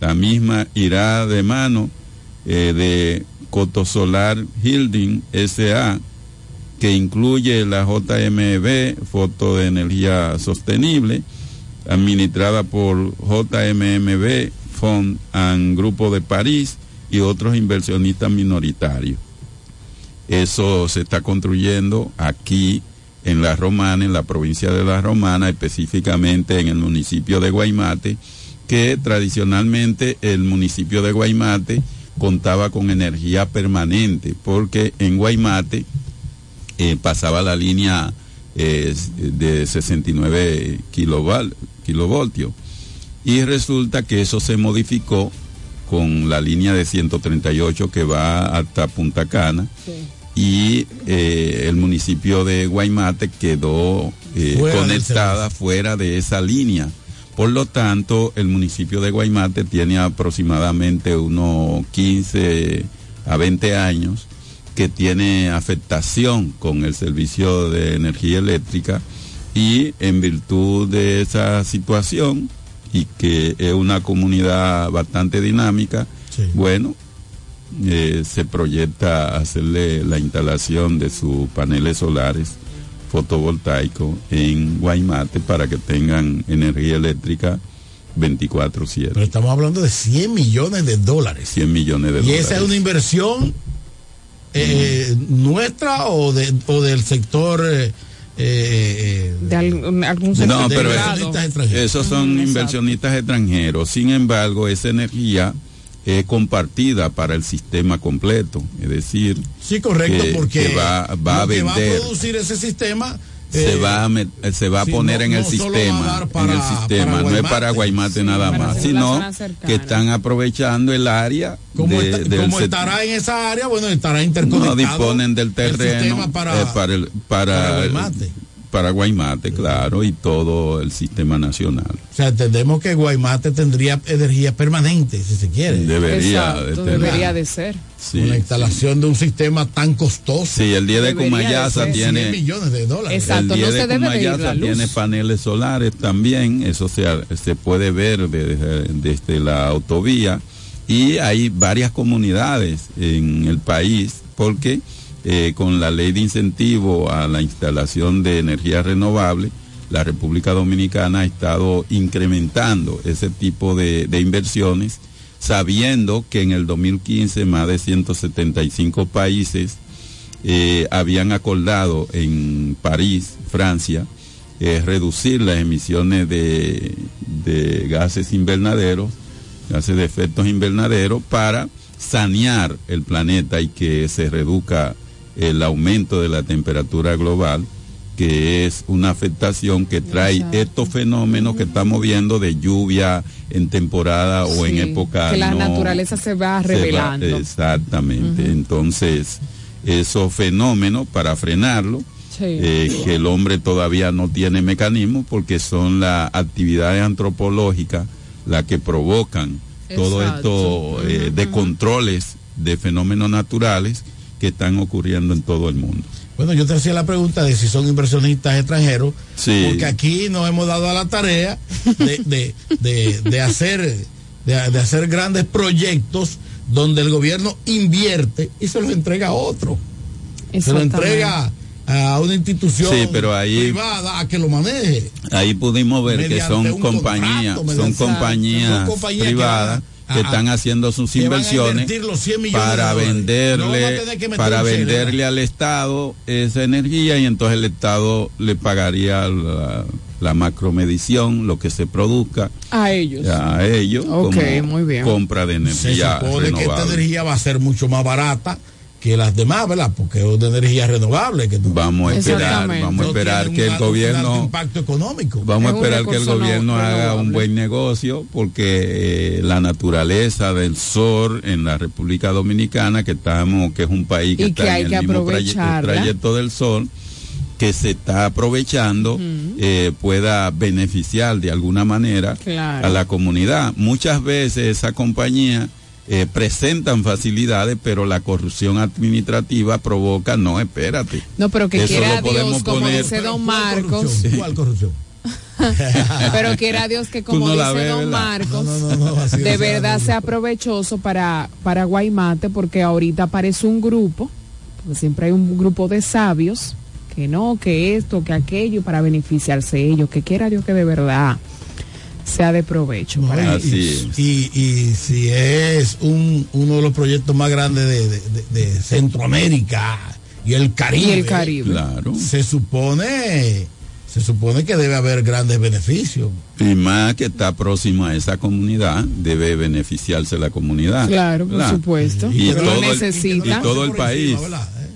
La misma irá de mano eh, de Cotosolar Hilding SA, que incluye la JMB, Foto de Energía Sostenible, administrada por JMMB, Fond and Grupo de París y otros inversionistas minoritarios. Eso se está construyendo aquí en La Romana, en la provincia de La Romana, específicamente en el municipio de Guaymate, que tradicionalmente el municipio de Guaymate contaba con energía permanente, porque en Guaymate eh, pasaba la línea eh, de 69 kiloval- kilovoltios. Y resulta que eso se modificó con la línea de 138 que va hasta Punta Cana y eh, el municipio de Guaymate quedó eh, Fuera conectada fuera de esa línea. Por lo tanto, el municipio de Guaymate tiene aproximadamente unos 15 a 20 años que tiene afectación con el servicio de energía eléctrica y en virtud de esa situación y que es una comunidad bastante dinámica, bueno, eh, se proyecta hacerle la instalación de sus paneles solares fotovoltaicos en Guaymate para que tengan energía eléctrica 24/7. Pero estamos hablando de 100 millones de dólares. 100 millones de ¿Y dólares. esa es una inversión eh, nuestra o, de, o del sector eh, eh, de algún, algún sector No, pero esos son inversionistas extranjeros. Sin embargo, esa energía es compartida para el sistema completo. Es decir, Sí, correcto, que, porque que va, va a lo que va a vender, producir ese sistema se eh, va a, met- se va a sí, poner no- en el no sistema, dar en para- el sistema, para no es para Guaymate nada para más, sino que están aprovechando el área como, de- está- como estará en esa área, bueno, estará no interconectado. disponen del el terreno sistema para- eh, para, el- para, para Guaymate. Para Guaymate, claro, y todo el sistema nacional. O sea, entendemos que Guaymate tendría energía permanente, si se quiere. Debería de Exacto, debería de ser. Sí, Con la instalación de un sistema tan costoso. Sí, el día de Cumayasa tiene 100 millones de dólares. Exacto, el día no de se debe de ir Cumayasa la luz. tiene paneles solares también, eso se, se puede ver desde, desde la autovía y hay varias comunidades en el país porque eh, con la ley de incentivo a la instalación de energía renovable, la República Dominicana ha estado incrementando ese tipo de, inversiones, sabiendo que en el 2015 más de 175 países eh, habían acordado en París, Francia, eh, reducir las emisiones de, de gases invernaderos, gases de efectos invernaderos, para sanear el planeta y que se reduzca el aumento de la temperatura global, que es una afectación que trae Exacto. estos fenómenos que estamos viendo de lluvia en temporada o en época que la no- naturaleza se va se va- revelando. exactamente. Entonces, esos fenómenos para frenarlo. eh, que el hombre todavía no tiene mecanismo porque son las actividades antropológicas las que provocan todo esto eh, de controles de fenómenos naturales que están ocurriendo en todo el mundo. Bueno, yo te hacía la pregunta de si son inversionistas extranjeros, Sí. porque aquí nos hemos dado a la tarea de, de- de- de hacer, de, de hacer grandes proyectos donde el gobierno invierte y se los entrega a otro. Se lo entrega a una institución Sí, pero ahí- privada a que lo maneje. Ahí pudimos ver que son compañías, son compañías privadas que a- están haciendo sus inversiones invertir los 100 millones para. No venderle para venderle al Estado esa energía y entonces el Estado le pagaría la, la macromedición, lo que se produzca A ellos. a ellos Ok, como muy bien. compra de Se energía que esta energía va a ser mucho más barata que las demás, ¿verdad? Porque es una energía renovable. Que no- Vamos a esperar, vamos a esperar que un el gobierno impacto económico. Vamos a esperar que el no gobierno haga un buen negocio porque eh, la naturaleza del sol en la República Dominicana, que estamos, que es un país que Y está que hay en que el mismo trayecto del sol, que se está aprovechando, eh, pueda beneficiar de alguna manera Claro. a la comunidad. Muchas veces esa compañía eh, presentan facilidades, pero la corrupción administrativa provoca, no, espérate. No, pero que Eso quiera Dios, como poner- dice Don ¿Cuál Marcos, corrupción? ¿Cuál corrupción? <laughs> pero quiera Dios que como no dice ves, Don ¿verdad? Marcos, No, no, no, así de sea, verdad sea provechoso para, para Guaymate, porque ahorita aparece un grupo, porque siempre hay un grupo de sabios, que no, que esto, que aquello, para beneficiarse ellos, que quiera Dios que de verdad sea de provecho. No, para y, ellos. Así es. y, y si es un, uno de los proyectos más grandes de, de- de- de Centroamérica y el Caribe, Y el Caribe. Claro. se supone se supone que debe haber grandes beneficios. Y más que está próximo a esa comunidad, debe beneficiarse la comunidad. Claro, por supuesto. Y Pero todo, el, necesita. y todo el país. ¿Eh?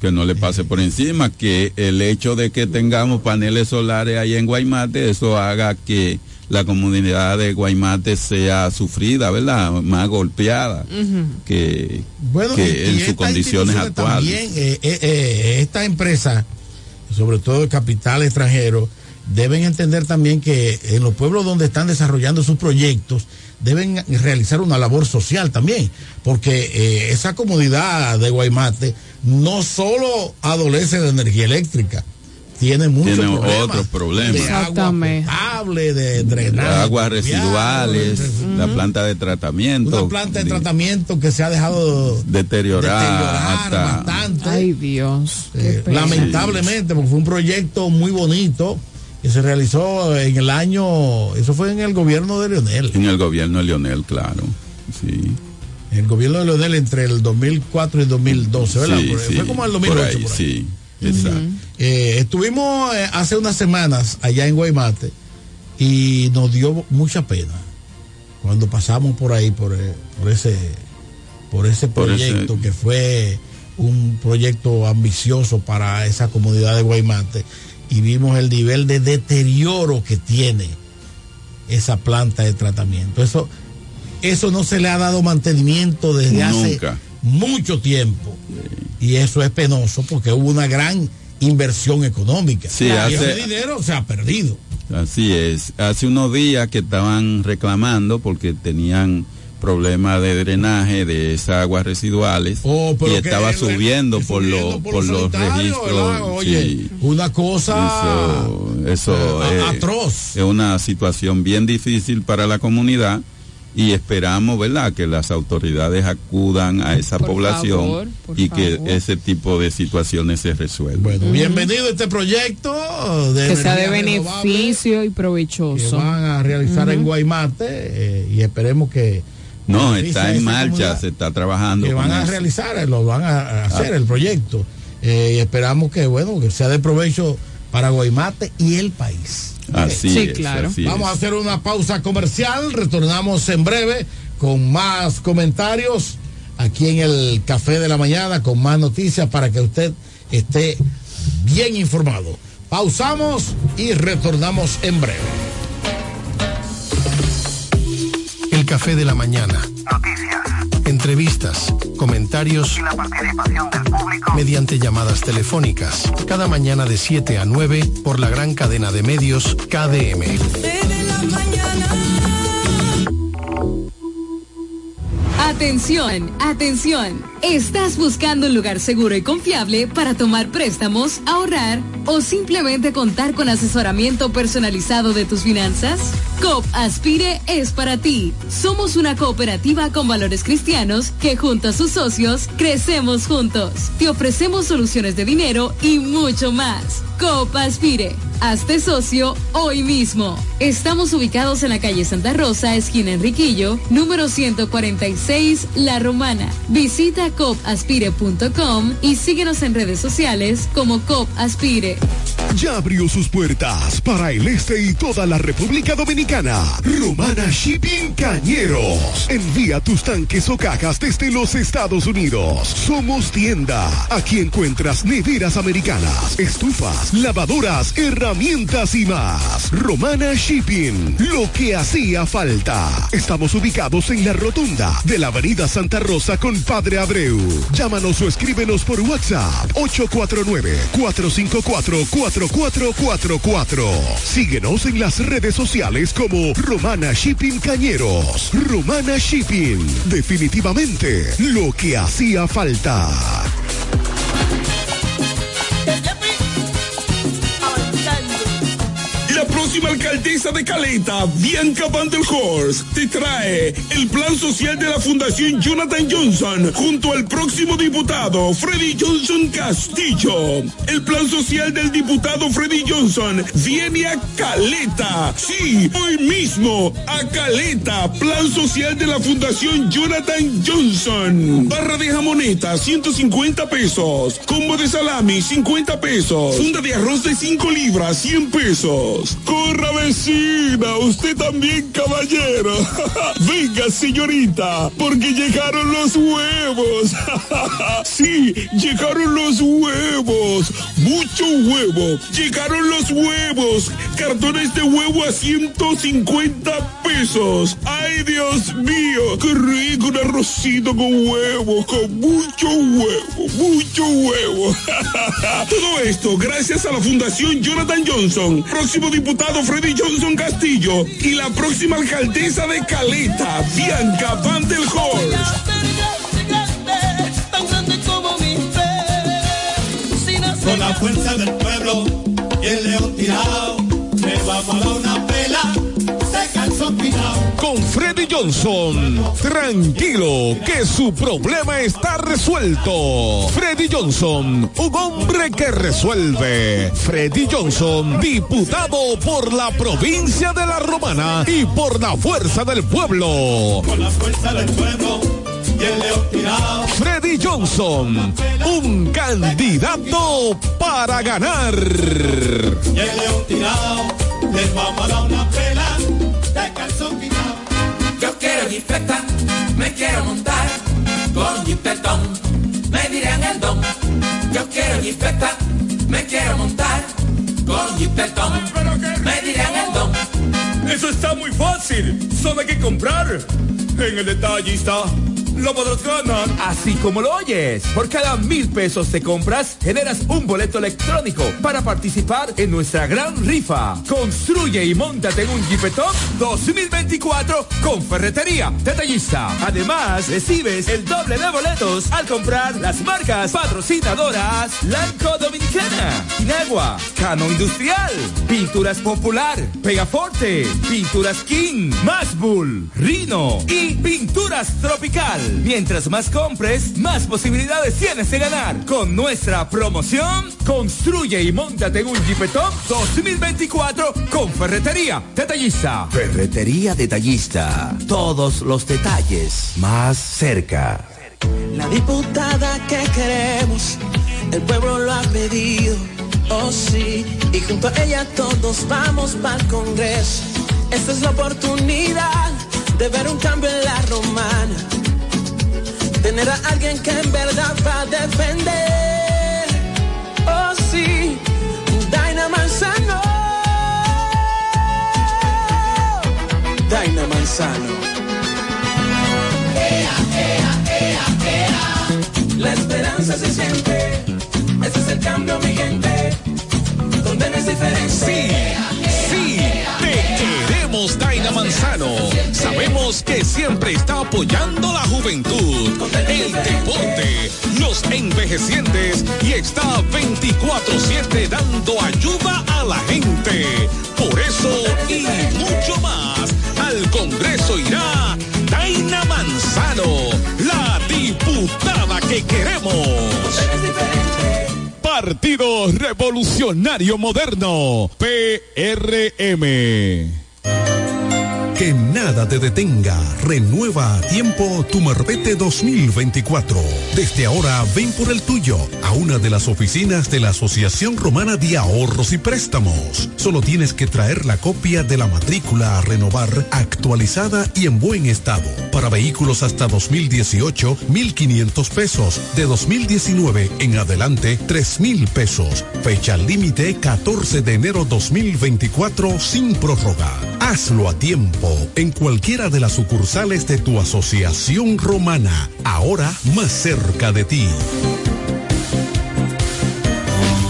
que no le pase por encima, que el hecho de que tengamos paneles solares ahí en Guaymate, eso haga que la comunidad de Guaymate sea sufrida, ¿verdad? Más golpeada que, Bueno, que y- y en sus condiciones actuales. También, eh, eh, eh, esta empresa, sobre todo el capital extranjero, deben entender también que en los pueblos donde están desarrollando sus proyectos, deben realizar una labor social también, porque eh, esa comunidad de Guaymate no solo adolece de energía eléctrica, tiene muchos Tiene problemas. otros problemas. De agua potable, de drenaje. aguas residuales, la planta de tratamiento. Una planta de de- tratamiento que se ha dejado deteriorar, deteriorar hasta bastante. Ay Dios. Eh, lamentablemente, porque fue un proyecto muy bonito que se realizó en el año, eso fue en el gobierno de Leonel. en el gobierno de Leonel, claro. Sí. En el gobierno de Leonel entre el 2004 y el 2012, ¿verdad? Sí, sí, fue como el por 2008. ahí, por ahí. Sí, exacto. Eh, estuvimos eh, hace unas semanas allá en Guaymate y nos dio mucha pena cuando pasamos por ahí, por, eh, por ese, por ese Por ese- proyecto que fue un proyecto ambicioso para esa comunidad de Guaymate y vimos el nivel de deterioro que tiene esa planta de tratamiento. Eso, eso no se le ha dado mantenimiento desde hace Nunca. Mucho tiempo. Y eso es penoso porque hubo una gran inversión económica. Sí, y hace- ese dinero se ha perdido. Así es. Hace unos días que estaban reclamando porque tenían problemas de drenaje de esas aguas residuales Oh, y estaba subiendo por, subiendo los por por los registros. ¿verdad? Oye, sí. una cosa Eso, eso eh, es, atroz. es una situación bien difícil para la comunidad y esperamos, ¿verdad?, que las autoridades acudan a esa Por población favor, y que ese tipo de situaciones se resuelvan. Bueno, bienvenido a este proyecto de que sea de beneficio y que provechoso. van a realizar en. Guaymate eh, y esperemos que No, está en marcha, se está trabajando. que van con a eso. realizar, eh, lo van a hacer Ah. el proyecto. Eh, y esperamos que, bueno, que sea de provecho para Guaymate y el país. Así Sí, es, claro. así Vamos a hacer una pausa comercial, retornamos en breve con más comentarios aquí en el Café de la Mañana, con más noticias para que usted esté bien informado. Pausamos y retornamos en breve. El café de la mañana. Noticias. Entre Entrevistas, comentarios y la participación del público mediante llamadas telefónicas. Cada mañana de 7 a 9 por la gran cadena de medios KDM. Atención, atención. ¿Estás buscando un lugar seguro y confiable para tomar préstamos, ahorrar o simplemente contar con asesoramiento personalizado de tus finanzas? COP Aspire es para ti. Somos una cooperativa con valores cristianos que junto a sus socios crecemos juntos. Te ofrecemos soluciones de dinero y mucho más. COP Aspire. Hazte socio hoy mismo. Estamos ubicados en la calle Santa Rosa, esquina Enriquillo, número 146, La Romana. Visita copaspire.com y síguenos en redes sociales como COP Aspire. Ya abrió sus puertas para el este y toda la República Dominicana. Romana Shipping Cañeros. Envía tus tanques o cajas desde los Estados Unidos. Somos tienda. Aquí encuentras neveras americanas, estufas, lavadoras, herramientas y más. Romana Shipping. Lo que hacía falta. Estamos ubicados en la rotunda de la Avenida Santa Rosa con Padre Abreu. Llámanos o escríbenos por WhatsApp 849 454 4444. Síguenos en las redes sociales como Romana Shipping Cañeros. Romana Shipping. Definitivamente lo que hacía falta. Alcaldesa de Caleta, Bianca Van der Horst, te trae el plan social de la Fundación Jonathan Johnson junto al próximo diputado Freddy Johnson Castillo. El plan social del diputado Freddy Johnson viene a Caleta. Sí, hoy mismo a Caleta. Plan social de la Fundación Jonathan Johnson. Barra de jamoneta, 150 pesos. Combo de salami, 50 pesos. Funda de arroz de 5 libras, 100 pesos. Corra vecina, usted también caballero. <laughs> Venga señorita, porque llegaron los huevos. <laughs> sí, llegaron los huevos. Mucho huevo. Llegaron los huevos. Cartones de huevo a 150 pesos. Ay Dios mío, qué rico un arrocito con huevo, con mucho huevo, mucho huevo. <laughs> Todo esto gracias a la Fundación Jonathan Johnson. Próximo diputado Freddy Johnson Castillo y la próxima alcaldesa de Caleta, Bianca Van del Horst. Con la fuerza del pueblo y el león tirado, le vamos a dar una pela. Con Freddy Johnson, tranquilo que su problema está resuelto. Freddy Johnson, un hombre que resuelve. Freddy Johnson, diputado por la provincia de La Romana y por la fuerza del pueblo. Con la fuerza del pueblo y el león tirado. Freddy Johnson, un candidato para ganar. Quiero jipeta, me quiero montar con jipetón, me dirán el don. Yo quiero jipeta, me quiero montar con jipetón, me dirán el don. Eso está muy fácil, solo hay que comprar. En el detallista lo podrás ganar. Así como lo oyes, por cada mil pesos te compras, generas un boleto electrónico para participar en nuestra gran rifa. Construye y montate en un Jeepetop 2024 con Ferretería Detallista. Además, recibes el doble de boletos al comprar las marcas patrocinadoras Lanco Dominicana, Inagua, Cano Industrial, Pinturas Popular, Pegaforte, Pinturas King, Mashbull, Rino y Pinturas Tropical. Mientras más compres, más posibilidades tienes de ganar. Con nuestra promoción, construye y montate en un Jeepetop 2024 con Ferretería Detallista. Ferretería Detallista. Todos los detalles más cerca. La diputada que queremos, el pueblo lo ha pedido, oh sí, y junto a ella todos vamos para el Congreso. Esta es la oportunidad de ver un cambio en la romana, tener a alguien que en verdad va a defender. Oh sí, Daina Manzano. Daina Manzano. Ea, ea, ea, ea. La esperanza se siente. Ese es el cambio, mi gente. Donde no es diferencia. Que siempre está apoyando la juventud, el deporte, los envejecientes y está 24-7 dando ayuda a la gente. Por eso y mucho más, al Congreso irá Daina Manzano, la diputada que queremos. Partido Revolucionario Moderno, PRM. Que nada te detenga. Renueva a tiempo tu Marbete 2024. Desde ahora ven por el tuyo a una de las oficinas de la Asociación Romana de Ahorros y Préstamos. Solo tienes que traer la copia de la matrícula a renovar actualizada y en buen estado. Para vehículos hasta 2018, 1.500 pesos. De 2019 en adelante, 3.000 pesos. Fecha límite 14 de enero 2024 sin prórroga. Hazlo a tiempo en cualquiera de las sucursales de tu asociación romana, ahora más cerca de ti.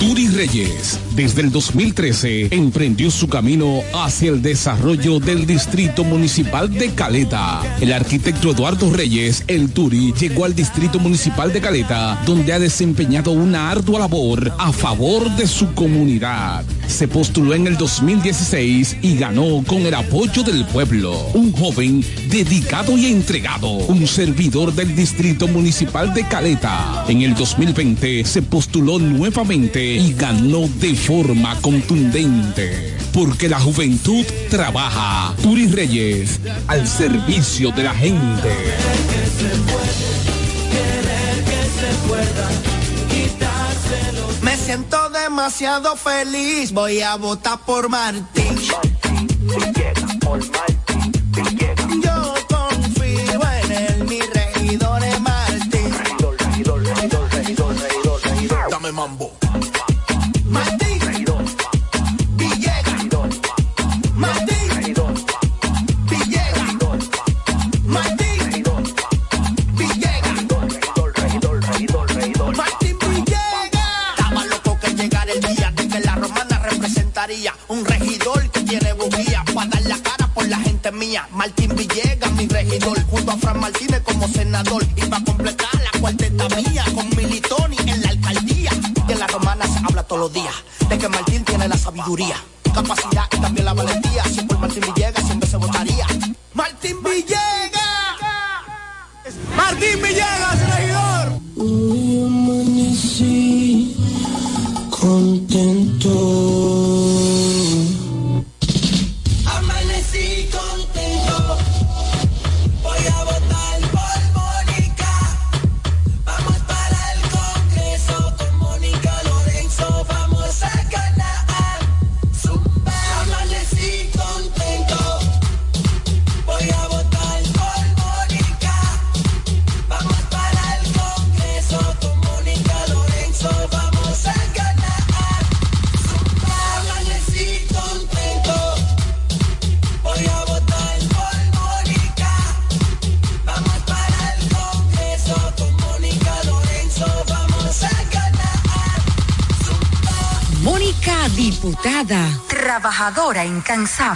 Turi Reyes, desde el 2013, emprendió su camino hacia el desarrollo del Distrito Municipal de Caleta. El arquitecto Eduardo Reyes, el Turi, llegó al Distrito Municipal de Caleta, donde ha desempeñado una ardua labor a favor de su comunidad. Se postuló en el 2016 y ganó con el apoyo del pueblo. Un joven dedicado y entregado, un servidor del Distrito Municipal de Caleta. En el 2020 se postuló nuevamente y ganó de forma contundente. Porque la juventud trabaja. Turi Reyes, al servicio de la gente. Me siento demasiado feliz, voy a votar por Martín. Yo confío en él, mi regidor es Martín. Dame mambo. Sabiduría,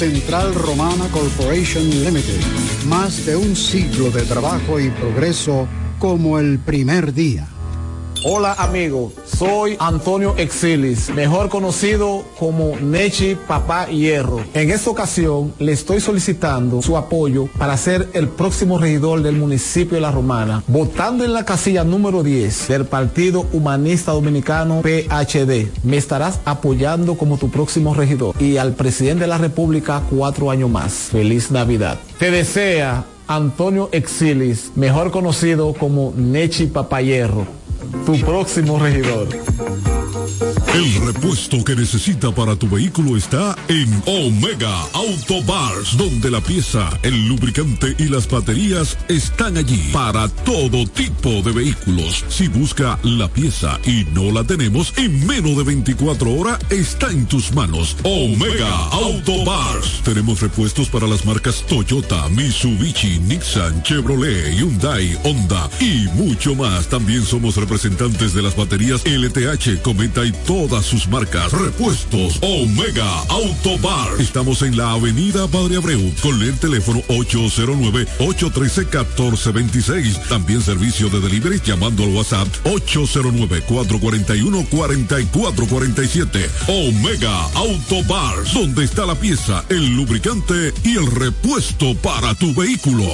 Central Romana Corporation Limited. Más de un siglo de trabajo y progreso como el primer día. Hola amigo, soy Antonio Exilis, mejor conocido como Nechi Papá Hierro. En esta ocasión le estoy solicitando su apoyo para ser el próximo regidor del municipio de La Romana, votando en la casilla número 10 del Partido Humanista Dominicano PHD. Me estarás apoyando como tu próximo regidor y al presidente de la República cuatro años más. Feliz Navidad. Te desea Antonio Exilis, mejor conocido como Nechi Papayerro, tu próximo regidor. El repuesto que necesita para tu vehículo está en Omega Auto Bars, donde la pieza, el lubricante y las baterías están allí para todo tipo de vehículos. Si busca la pieza y no la tenemos, en menos de 24 horas está en tus manos. Omega Auto Bars. Tenemos repuestos para las marcas Toyota, Mitsubishi, Nissan, Chevrolet, Hyundai, Honda y mucho más. También somos representantes de las baterías LTH, Cometa y todas sus marcas. Repuestos Omega Auto Bar. Estamos en la avenida Padre Abreu con el teléfono 809-813-1426. También servicio de delivery llamando al WhatsApp 809-441-4447. Omega Auto Bar, donde está la pieza, el lubricante y el repuesto para tu vehículo.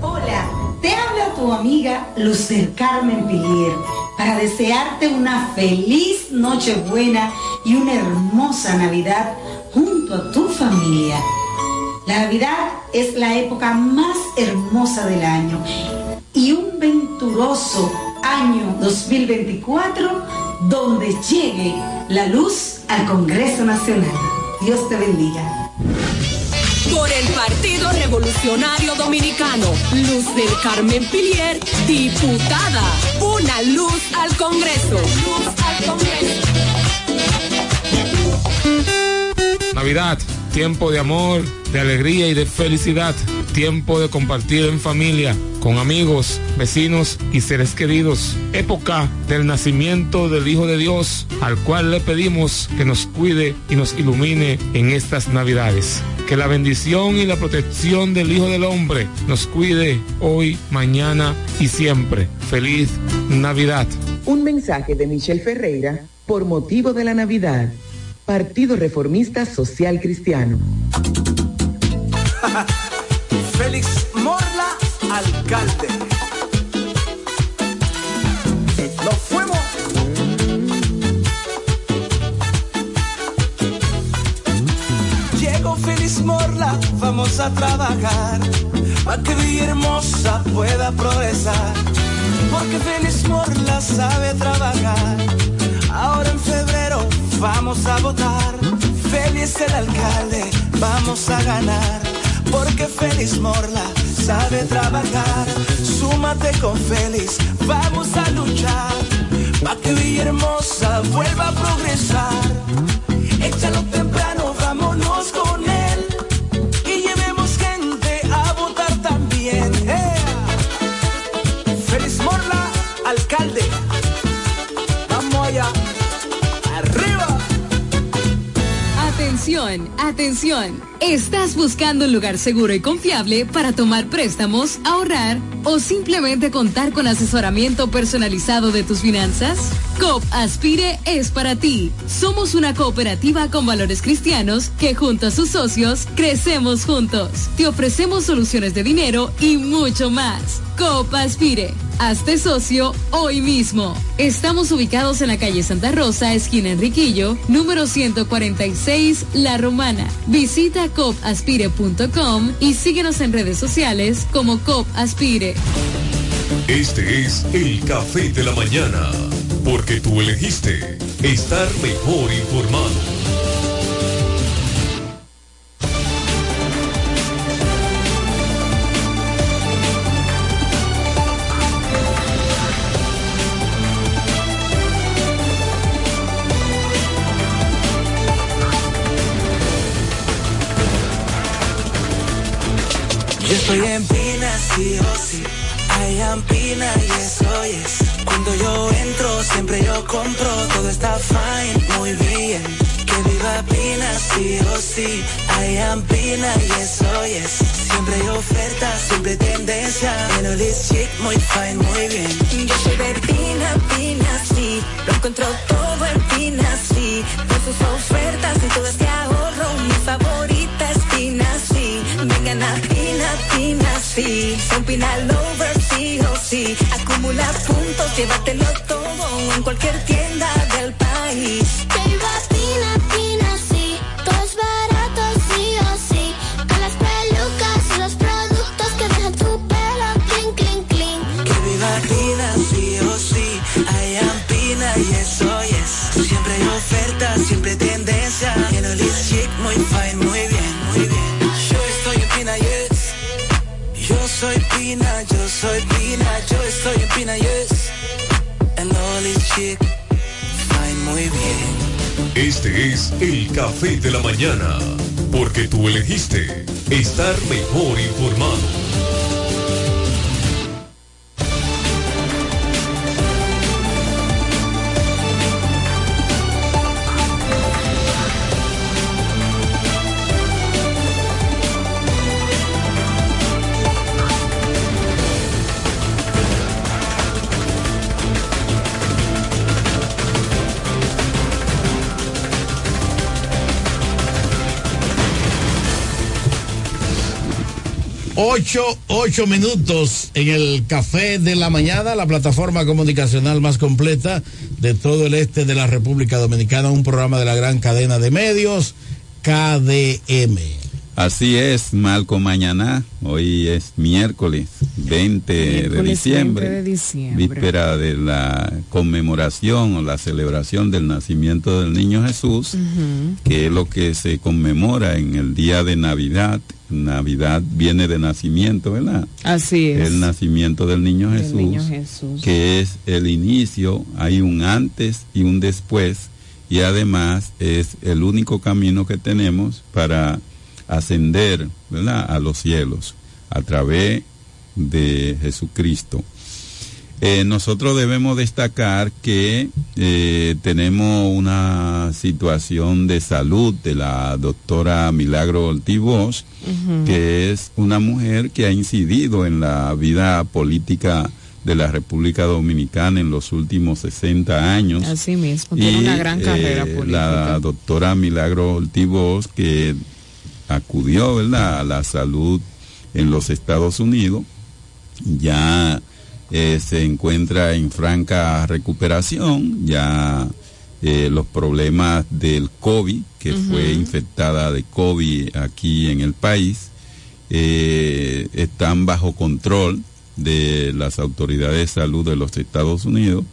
Hola, te habla tu amiga Luz del Carmen Pilier para desearte una feliz Nochebuena y una hermosa Navidad junto a tu familia. La Navidad es la época más hermosa del año y un venturoso año 2024 donde llegue la luz al Congreso Nacional. Dios te bendiga. Por el Partido Revolucionario Dominicano, Luz del Carmen Pilier, diputada. Una luz al Congreso. Luz al Congreso. Navidad, tiempo de amor, de alegría y de felicidad. Tiempo de compartir en familia, con amigos, vecinos y seres queridos. Época del nacimiento del Hijo de Dios, al cual le pedimos que nos cuide y nos ilumine en estas Navidades. Que la bendición y la protección del Hijo del Hombre nos cuide hoy, mañana y siempre. Feliz Navidad. Un mensaje de Michelle Ferreira por motivo de la Navidad. Partido Reformista Social Cristiano. <laughs> Félix Morla, alcalde. Nos fuimos. Llegó Félix Morla, vamos a trabajar. Para que Villa Hermosa pueda progresar. Porque Félix Morla sabe trabajar. Ahora en febrero vamos a votar. Félix el alcalde, vamos a ganar. Porque Félix Morla sabe trabajar. Súmate con Félix, vamos a luchar. Pa' que Villahermosa vuelva a progresar. Échalo temprano, vámonos con él. Y llevemos gente a votar también. ¡Ea! Félix Morla, alcalde. Vamos allá. Arriba. Atención, atención. ¿Estás buscando un lugar seguro y confiable para tomar préstamos, ahorrar o simplemente contar con asesoramiento personalizado de tus finanzas? COP Aspire es para ti. Somos una cooperativa con valores cristianos que junto a sus socios crecemos juntos. Te ofrecemos soluciones de dinero y mucho más. COP Aspire. Hazte socio hoy mismo. Estamos ubicados en la calle Santa Rosa, esquina Enriquillo, número 146, La Romana. Visita copaspire.com y síguenos en redes sociales como Copaspire. Este es el café de la mañana, porque tú elegiste estar mejor informado. Yo estoy en Pina, sí o sí. I am Pina y eso es. Cuando yo entro, siempre yo compro. Todo está fine, muy bien. Que viva Pina, sí o sí. I am Pina y eso es. Siempre hay ofertas, siempre tendencia. Pero this chic, muy fine, muy bien. Yo soy de Pina, Pina, sí. Lo encuentro todo en Pina, sí. Con sus ofertas y todo este ahorro. Mi favorita es Pina, sí. Vengan a Pina, así nací. Compina over sí o sí. Acumula puntos, llévatelo todo en cualquier tienda del país. Lleva pina, pina, sí. Todo es barato, sí o sí. Con las pelucas y los productos que dejan tu pelo clink, clink, clink. Que viva pina, sí o sí. I am pina y eso es. Siempre hay ofertas, siempre tendencia. En Olis muy fine. Soy Pina, yo soy Pina, yo estoy en Pina, yes. En el East chic, fine, muy bien. Este es el café de la mañana, porque tú elegiste estar mejor informado. Ocho, ocho minutos en el Café de la Mañana, la plataforma comunicacional más completa de todo el este de la República Dominicana, un programa de la gran cadena de medios, KDM. Así es, Malco Mañana. Hoy es miércoles 20 de diciembre, 20 de diciembre. víspera de la conmemoración o la celebración del nacimiento del niño Jesús, que es lo que se conmemora en el día de Navidad. Navidad viene de nacimiento, ¿verdad? Así es. El nacimiento del niño Del Jesús, niño Jesús. que es el inicio, hay un antes y un después, y además es el único camino que tenemos para ascender ¿verdad? a los cielos a través de Jesucristo. Eh, nosotros debemos destacar que eh, tenemos una situación de salud de la doctora Milagro Ortiz que es una mujer que ha incidido en la vida política de la República Dominicana en los últimos 60 años. Así mismo, tiene una gran carrera eh, política. La doctora Milagro Ortiz que acudió ¿verdad? a la salud en los Estados Unidos, ya eh, se encuentra en franca recuperación, ya eh, los problemas del COVID, que fue infectada de COVID aquí en el país, eh, están bajo control de las autoridades de salud de los Estados Unidos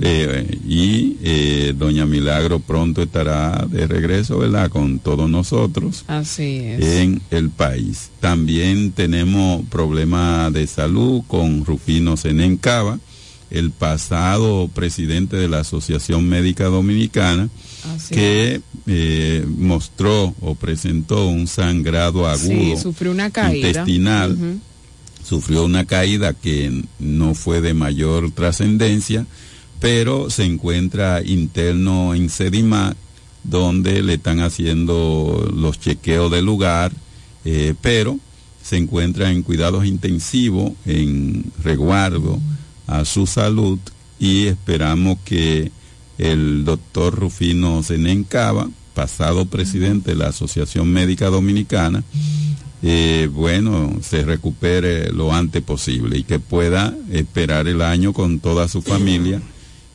eh, y eh, doña Milagro pronto estará de regreso, ¿verdad? Con todos nosotros Así es. en el país. También tenemos problemas de salud con Rufino Senencaba, el pasado presidente de la Asociación Médica Dominicana, Así que eh, mostró o presentó un sangrado agudo Sí, sufrió una caída. intestinal. Sufrió una caída que no fue de mayor trascendencia, pero se encuentra interno en Sedimar, donde le están haciendo los chequeos del lugar, eh, pero se encuentra en cuidados intensivos, en resguardo a su salud y esperamos que el doctor Rufino Senencaba, pasado presidente de la Asociación Médica Dominicana, eh, bueno, se recupere lo antes posible y que pueda esperar el año con toda su familia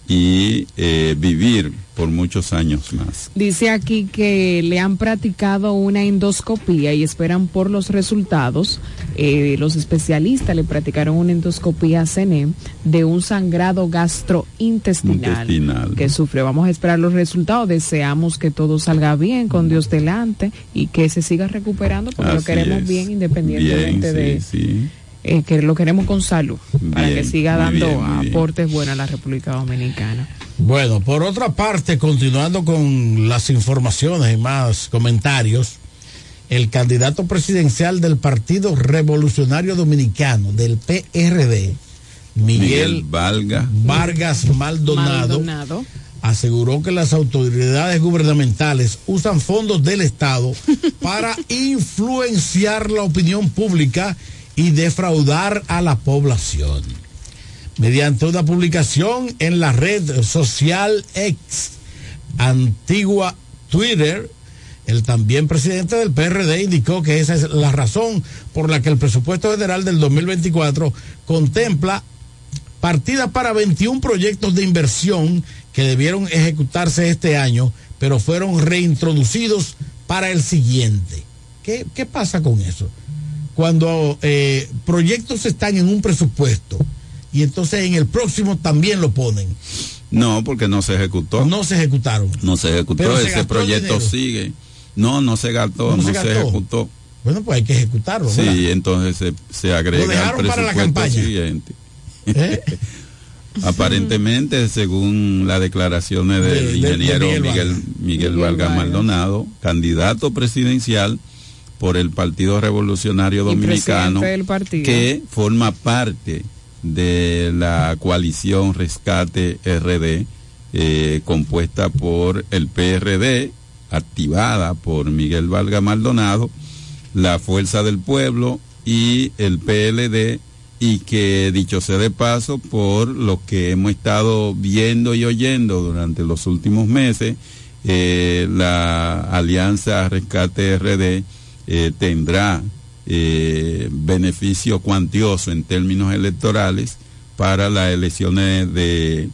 y eh, vivir por muchos años más. Dice aquí que le han practicado una endoscopía y esperan por los resultados. Eh, los especialistas le practicaron una endoscopía CNE de un sangrado gastrointestinal Intestinal. que sufrió. Vamos a esperar los resultados. Deseamos que todo salga bien con Dios delante y que se siga recuperando porque lo queremos es. bien independientemente Bien, de sí, eh, que lo queremos con salud para que siga dando bien. aportes buenos a la República Dominicana. Bueno, por otra parte, continuando con las informaciones y más comentarios, el candidato presidencial del Partido Revolucionario Dominicano, del PRD, Miguel, Miguel Valga. Vargas Maldonado, Maldonado. aseguró que las autoridades gubernamentales usan fondos del Estado <laughs> para influenciar la opinión pública y defraudar a la población. Mediante una publicación en la red social X, antigua Twitter, el también presidente del PRD indicó que esa es la razón por la que el presupuesto federal del 2024 contempla partida para 21 proyectos de inversión que debieron ejecutarse este año, pero fueron reintroducidos para el siguiente. ¿Qué, qué pasa con eso? Cuando eh, proyectos están en un presupuesto y entonces en el próximo también lo ponen. No, porque no se ejecutó. No se ejecutaron. No se ejecutó, Pero ese proyecto sigue. No, no se gastó, No no, se ejecutó. Bueno, pues hay que ejecutarlo. Sí, ¿verdad? entonces se, se agrega Lo dejaron para la presupuesto campaña. siguiente. ¿Eh? <laughs> Aparentemente, según las declaraciones De- del de- de ingeniero Miguel Miguel, Vargas. Miguel, Miguel Vargas Vargas. Maldonado, candidato presidencial por el Partido Revolucionario Dominicano, presidente del partido. que forma parte de la coalición Rescate RD, eh, compuesta por el PRD, activada por Miguel Valga Maldonado, la Fuerza del Pueblo y el PLD, y que dicho sea de paso, por lo que hemos estado viendo y oyendo durante los últimos meses, eh, la Alianza Rescate RD eh, tendrá eh, beneficio cuantioso en términos electorales para las elecciones de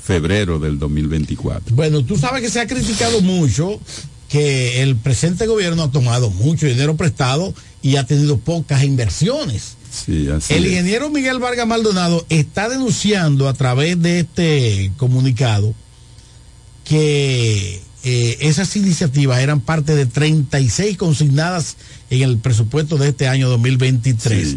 febrero del 2024. Bueno, tú sabes que se ha criticado mucho que el presente gobierno ha tomado mucho dinero prestado y ha tenido pocas inversiones. Sí, así El es. ingeniero Miguel Vargas Maldonado está denunciando a través de este comunicado que eh, esas iniciativas eran parte de 36 consignadas en el presupuesto de este año 2023,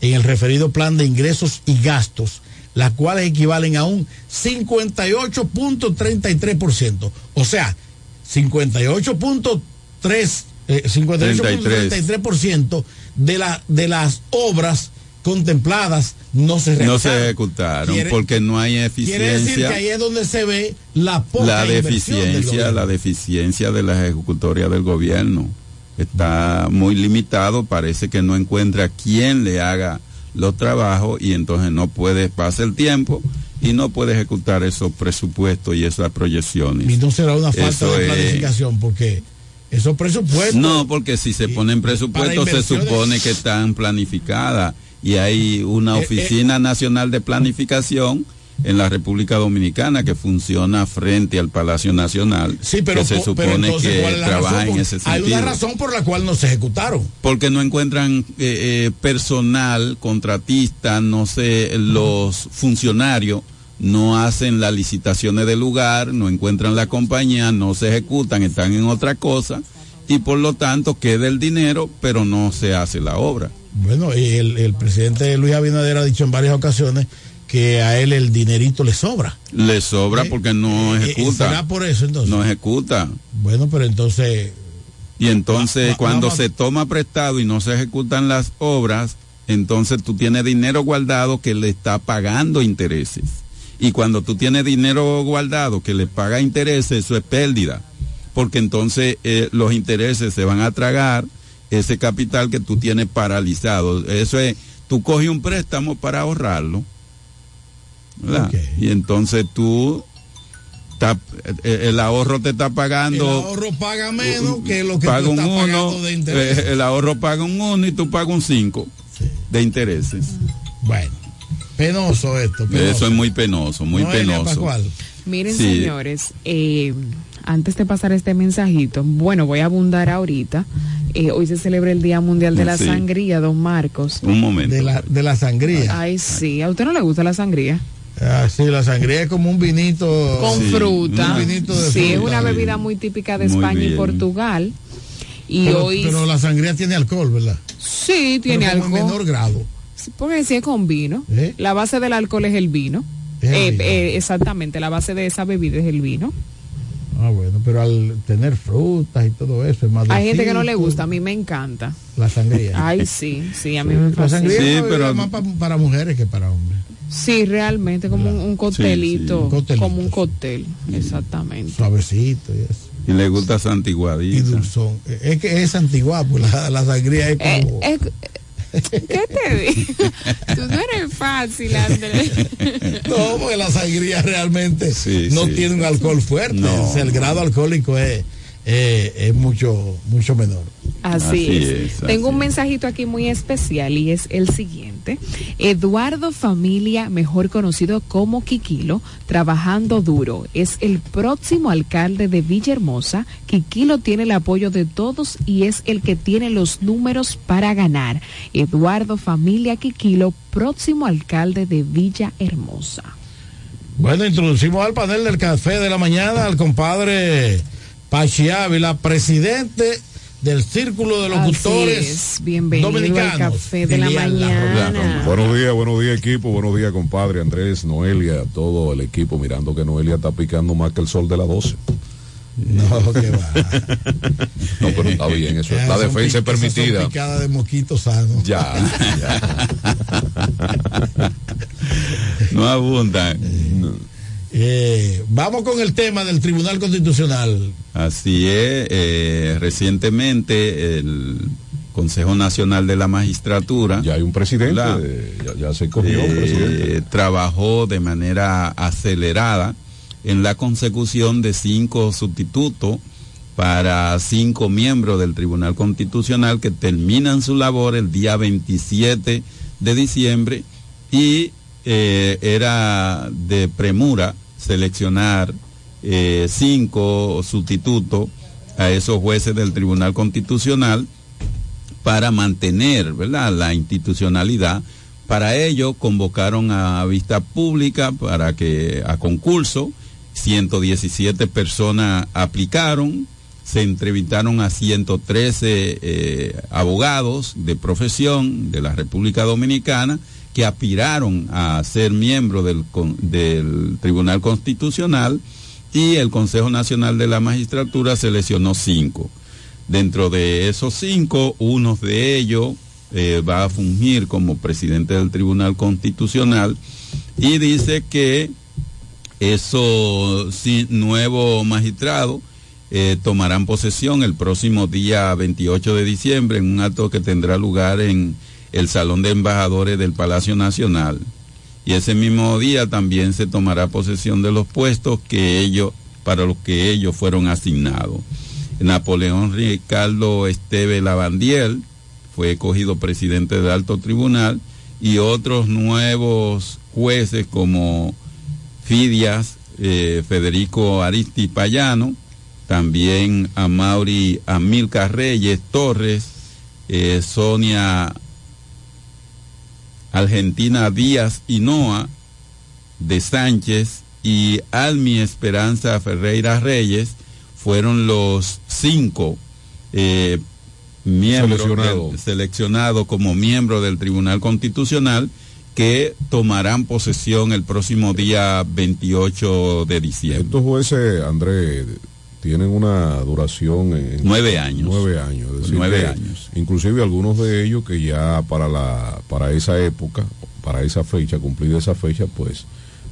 en el referido plan de ingresos y gastos, las cuales equivalen a un 58.33%. O sea, 58.3, eh, 58.33% de, la, de las obras contempladas no se No se realizaron. ejecutaron Quiere- porque no hay Quiere decir que eficiencia. ahí es donde se ve la poca la deficiencia, la deficiencia de las ejecutorias del gobierno. Está muy limitado, parece que no encuentra quien le haga los trabajos y entonces no puede, pasa el tiempo y no puede ejecutar esos presupuestos y esas proyecciones. Y no será una falta Eso de es- planificación, porque esos presupuestos. No, porque si se ponen presupuestos se supone que están planificadas y hay una Eh, eh. oficina nacional de planificación en la República Dominicana que funciona frente al Palacio Nacional, Sí, pero, que se pero supone que ¿cuál es la trabaja razón? en ese Hay sentido. una razón por la cual no se ejecutaron. Porque no encuentran eh, eh, personal, contratista, no sé, los funcionarios no hacen las licitaciones del lugar, no encuentran la compañía, no se ejecutan, están en otra cosa y por lo tanto queda el dinero, pero no se hace la obra. Bueno, el, el presidente Luis Abinader ha dicho en varias ocasiones que a él el dinerito le sobra. Le sobra porque no Eh, ejecuta. ¿Será por eso entonces? No ejecuta. Bueno, pero entonces. Y entonces Va- cuando se toma prestado y no se ejecutan las obras, entonces tú tienes dinero guardado que le está pagando intereses. Y cuando tú tienes dinero guardado que le paga intereses, eso es pérdida. Porque entonces eh, los intereses se van a tragar ese capital que tú tienes paralizado. Eso es, tú coges un préstamo para ahorrarlo. ¿verdad? Y entonces tú, está- eh, el ahorro te está El pagando ahorro paga menos que lo que paga tú un estás 1, pagando de interés. el ahorro paga un 1 y tú pagas un 5 de intereses. Bueno, penoso esto. penoso. Eso es muy penoso, muy Noelia penoso. Miren, Sí. señores, eh, antes de pasar este mensajito, bueno, voy a abundar ahorita. Eh, hoy se celebra el Día Mundial de la Sí. Sangría, don Marcos. Un momento. De la, de la sangría. Ay, sí. ¿A usted no le gusta la sangría? Ah, sí, la sangría es como un vinito. Con Sí, fruta. Un vinito de Sí, es una bebida muy típica de Muy España y bien. Portugal. Y pero, hoy pero la sangría tiene alcohol, ¿verdad? sí tiene Pero como en alcohol. menor grado. Porque si es con vino. ¿Eh? La base del alcohol es el vino. Eh, eh, exactamente, la base de esa bebida es el vino. Ah, bueno, pero al tener frutas y todo eso es más Hay gente que no le gusta, a mí me encanta. La sangría. Ay, sí, sí, a mí me La fascina. sangría es una bebida más pa- para mujeres que para hombres. Sí, realmente, como un, un coctelito, Un coctelito, como un cóctel, exactamente. Suavecito y eso. Y le gusta santiguadita. Y dulzón. Es que es antigua, pues la, la sangría es como. Eh, eh, ¿Qué te digo? Tú no eres fácil, Andrés. No, porque la sangría realmente no sí. tiene un alcohol fuerte. No. O sea, el grado alcohólico es, eh, es mucho, mucho menor. Así, Así es. es, Tengo así un mensajito aquí muy especial y es el siguiente. Eduardo Familia, mejor conocido como Quiquilo, trabajando duro, es el próximo alcalde de Villahermosa. Quiquilo tiene el apoyo de todos y es el que tiene los números para ganar. Eduardo Familia Quiquilo, próximo alcalde de Villahermosa. Bueno, introducimos al panel del café de la mañana al compadre Pachi Ávila, presidente del Círculo de Locutores Dominicanos. al café de la mañana. Buenos días, buenos días equipo, buenos días compadre Andrés, Noelia, todo el equipo mirando que Noelia está picando más que el sol de las 12. No, que va. <laughs> No, pero está bien, eso es la defensa es son permitida. picadas de mosquitos sanos. Ya, <laughs> No abundan. Eh, vamos con el tema del Tribunal Constitucional. Así es, eh, recientemente el Consejo Nacional de la Magistratura. Ya hay un presidente, ya, ya se cogió un Eh, presidente. trabajó de manera acelerada en la consecución de cinco sustitutos para cinco miembros del Tribunal Constitucional que terminan su labor el día 27 de diciembre y eh, era de premura seleccionar eh, cinco sustitutos a esos jueces del Tribunal Constitucional para mantener ¿verdad? la institucionalidad. Para ello convocaron a vista pública para que a concurso 117 personas aplicaron, se entrevistaron a 113 eh, abogados de profesión de la República Dominicana que aspiraron a ser miembros del, Tribunal Constitucional y el Consejo Nacional de la Magistratura seleccionó cinco. Dentro de esos cinco, uno de ellos eh, va a fungir como presidente del Tribunal Constitucional y dice que esos nuevos magistrados eh, tomarán posesión el próximo día 28 de diciembre en un acto que tendrá lugar en el Salón de Embajadores del Palacio Nacional. Y ese mismo día también se tomará posesión de los puestos que ellos, para los que ellos fueron asignados. Napoleón Ricardo Esteve Lavandiel fue escogido presidente del alto tribunal y otros nuevos jueces como Fidias, eh, Federico Aristi Payano, también a Mauri Amilcar Reyes Torres, eh, Sonia Argentina Díaz Hinoa de Sánchez y Almi Esperanza Ferreira Reyes fueron los cinco eh, miembros Seleccionado. seleccionados como miembros del Tribunal Constitucional que tomarán posesión el próximo día 28 de diciembre. Estos jueces, Andrés, tienen una duración en Nueve años. Nueve años. es decir Nueve años. Inclusive algunos de ellos que ya para la para esa época, para esa fecha, cumplida esa fecha, pues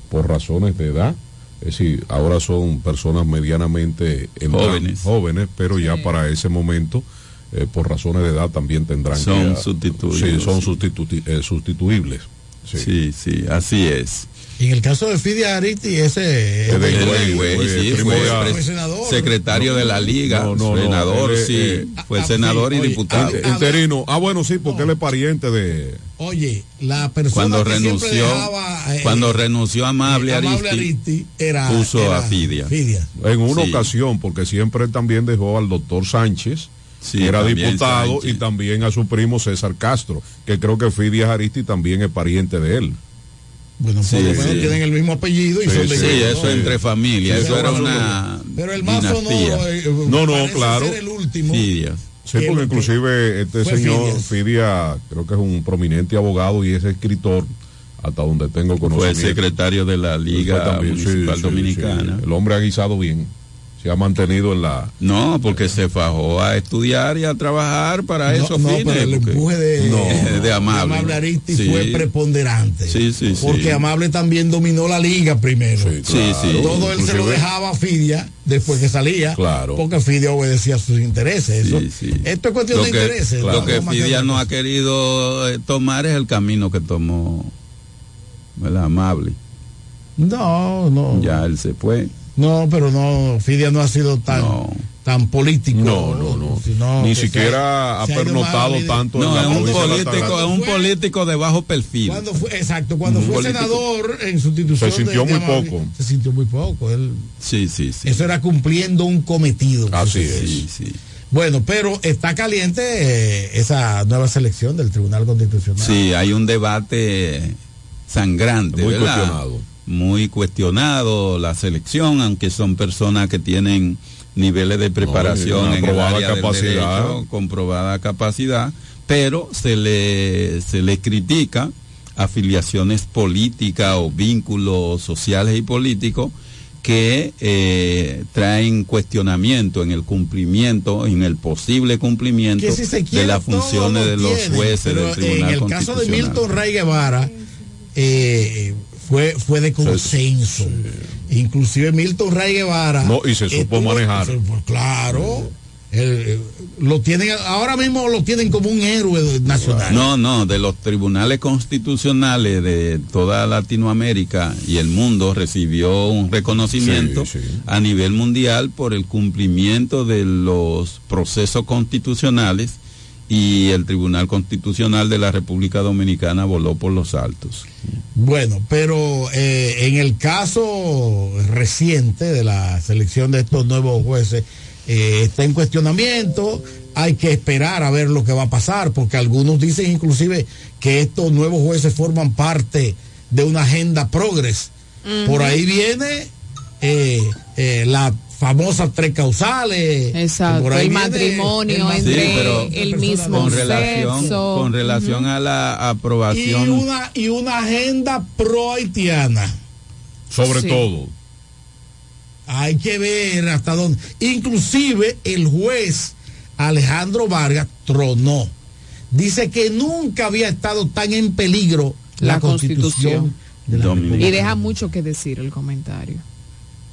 por razones de edad, es decir, ahora son personas medianamente en- Jóvenes. jóvenes, pero ya para ese momento, eh, por razones de edad también tendrán Son que Sí, son sí. sustitu- eh, sustituibles. Sí, sí, así es. Y en el caso de Fidia Aristi, ese sí, fue pres- Fue senador. secretario de la liga, No, senador, es, sí, eh, fue ah, senador sí, y oye, diputado. ah, Interino. Ah, bueno, sí, porque él es pariente de... Oye, la persona cuando que siempre renunció, dejaba, eh, cuando renunció Amable, eh, Aristi, Aristi era, puso era a Fidia. Fidia. En una Sí. ocasión, porque siempre también dejó al doctor Sánchez, Sí, era diputado, Sánchez. y también a su primo César Castro, que creo que Fidia Aristi también es pariente de él. Bueno, por Sí, lo menos sí. tienen el mismo apellido y Sí, son de Sí, eso ¿no? entre familias, Sí, eso era una Pero el más dinastía. sonoro eh, No, no, parece claro. ser el último. Fidia. Sí, porque inclusive este fue señor. Fidia, creo que es un prominente abogado y es escritor, hasta donde tengo Fue conocimiento. secretario de la Liga Fue también, Municipal sí, Dominicana. sí. El hombre ha guisado bien, se ha mantenido en la... No, porque se fajó a estudiar y a trabajar para No, esos no, fines. pero el porque- empuje de, <laughs> No, de Amable. Aristi Sí. fue preponderante. Sí, sí, sí. Porque Amable también dominó la liga primero. Sí, Sí, claro. sí. Todo él se lo dejaba a Fidia después que salía. Claro. Porque Fidia obedecía a sus intereses. Eso- Sí, sí. Esto es cuestión Lo de que, intereses. lo no que Fidia no ha querido eh, tomar es el camino que tomó ¿verdad? Amable. No, no. Ya él se fue. No, pero no, Fidia no ha sido tan, No. tan político. No, no, no. sino Ni siquiera ha pernotado tanto en la es un político, es un político de bajo perfil. Cuando fue, exacto, cuando Un fue político. senador en sustitución Se sintió de- de muy poco. Se sintió muy poco. Él, Sí, sí, sí. Eso era cumpliendo un cometido. Así es. Sí, sí. Bueno, pero está caliente eh, esa nueva selección del Tribunal Constitucional. Sí, hay un debate sangrante, Muy ¿verdad? cuestionado. Muy cuestionado la selección, aunque son personas que tienen niveles de preparación en el del capacidad. derecho, comprobada capacidad, pero se le, se le critica afiliaciones políticas o vínculos sociales y políticos que eh, traen cuestionamiento en el cumplimiento, en el posible cumplimiento si de las funciones lo de los tiene, jueces del Tribunal En el caso de. Milton Ray Guevara, eh, fue, fue de consenso. Inclusive Milton Ray Guevara. No, y se supo estuvo- manejar. se- pues, claro. lo tienen, ahora mismo lo tienen como un héroe nacional. No, no, de los tribunales constitucionales de toda Latinoamérica y el mundo recibió un reconocimiento Sí, sí. a nivel mundial por el cumplimiento de los procesos constitucionales y el Tribunal Constitucional de la República Dominicana voló por los altos. Bueno, pero eh, en el caso reciente de la selección de estos nuevos jueces, eh, está en cuestionamiento, hay que esperar a ver lo que va a pasar, porque algunos dicen inclusive que estos nuevos jueces forman parte de una agenda progres. Por ahí viene eh, eh, la famosa tres causales. Exacto, por ahí el matrimonio el entre Sí, pero el mismo con relación, sexo. con relación a la y aprobación una, y una agenda pro haitiana. Sobre Sí. todo. Hay que ver hasta dónde. Inclusive el juez Alejandro Vargas tronó. Dice que nunca había estado tan en peligro la, La constitución. Constitución. de la. Y deja mucho que decir el comentario.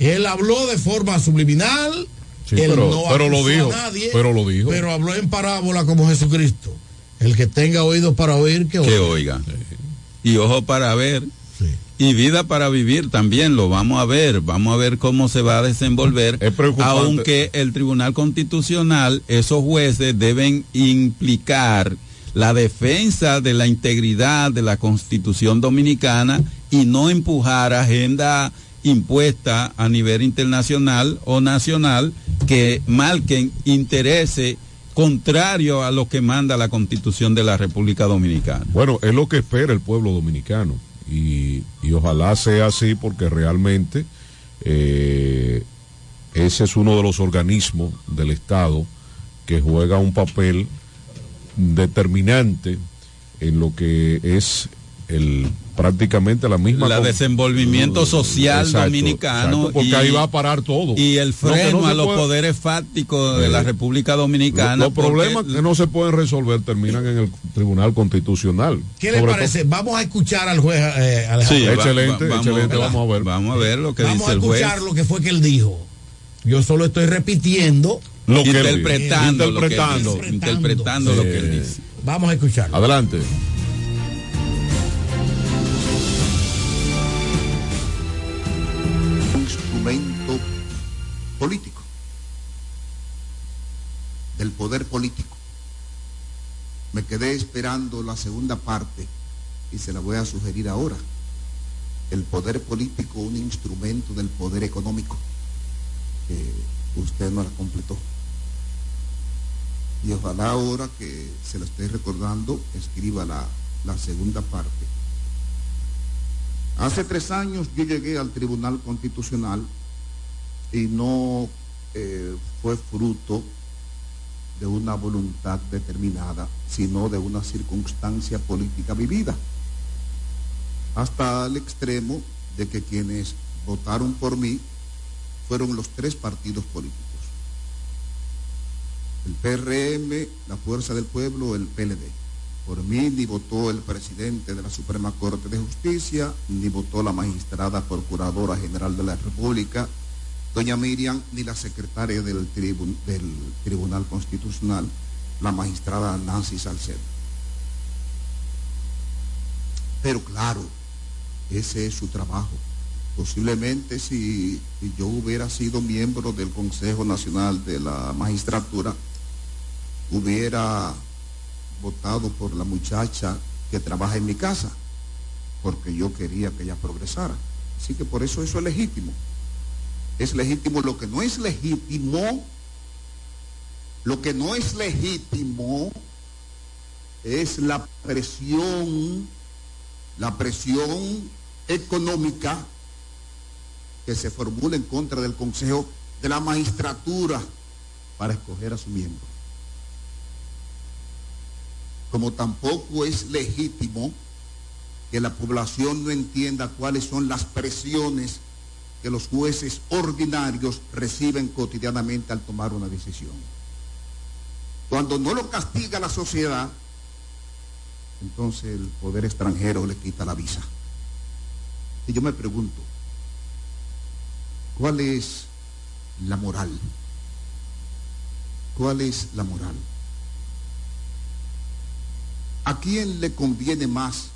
Él habló de forma subliminal. Sí, él pero- no pero lo acusó a dijo, nadie, pero lo dijo. Pero habló en parábola como Jesucristo. El que tenga oídos para oír, que oiga. que oiga. Y ojo para ver. Y vida para vivir también lo vamos a ver. Vamos a ver cómo se va a desenvolver. preocupante. Aunque el Tribunal Constitucional, esos jueces deben implicar la defensa de la integridad de la Constitución Dominicana y no empujar agenda impuesta a nivel internacional o nacional que marquen intereses contrarios a lo que manda la Constitución de la República Dominicana. Bueno, es lo que espera el pueblo dominicano y, y ojalá sea así porque realmente eh, ese es uno de los organismos del Estado que juega un papel determinante en lo que es el prácticamente la misma la con- desenvolvimiento social Exacto, dominicano exacto, porque y- ahí va a parar todo y el freno no a los puede- poderes fácticos de Eh, la República Dominicana los porque- problemas que no se pueden resolver terminan en el Tribunal Constitucional ¿Qué le Sobre parece? Vamos a escuchar al juez eh, Alejandro. Excelente, va- excelente, ¿verdad? vamos a ver. Vamos a ver lo que Vamos dice a el juez. escuchar lo que fue que él dijo. Yo solo estoy repitiendo. Lo que él dijo. interpretando, lo que él Interpretando. lo que él Eh, dice. Vamos a escucharlo. Adelante. Del poder político. Me quedé esperando la segunda parte y se la voy a sugerir ahora. El poder político, un instrumento del poder económico, que usted no la completó. Y ojalá ahora que se la esté recordando, escriba la, la segunda parte. Hace tres años yo llegué al Tribunal Constitucional y no eh, fue fruto de una voluntad determinada, sino de una circunstancia política vivida, hasta el extremo de que quienes votaron por mí fueron los tres partidos políticos. El PRM, la Fuerza del Pueblo, el PLD. Por mí ni votó el presidente de la Suprema Corte de Justicia, ni votó la magistrada Procuradora General de la República, doña Miriam, ni la secretaria del, tribun- del Tribunal Constitucional, la magistrada Nancy Salcedo. Pero claro, ese es su trabajo. Posiblemente si yo hubiera sido miembro del Consejo Nacional de la Magistratura, hubiera votado por la muchacha que trabaja en mi casa, porque yo quería que ella progresara. Así que por eso eso es legítimo. Es legítimo. Lo que no es legítimo, lo que no es legítimo es la presión, la presión económica que se formule en contra del Consejo de la Magistratura para escoger a su miembro. Como tampoco es legítimo que la población no entienda cuáles son las presiones que los jueces ordinarios reciben cotidianamente al tomar una decisión. Cuando no lo castiga la sociedad, entonces el poder extranjero le quita la visa. Y yo me pregunto, ¿cuál es la moral? ¿Cuál es la moral? ¿A quién le conviene más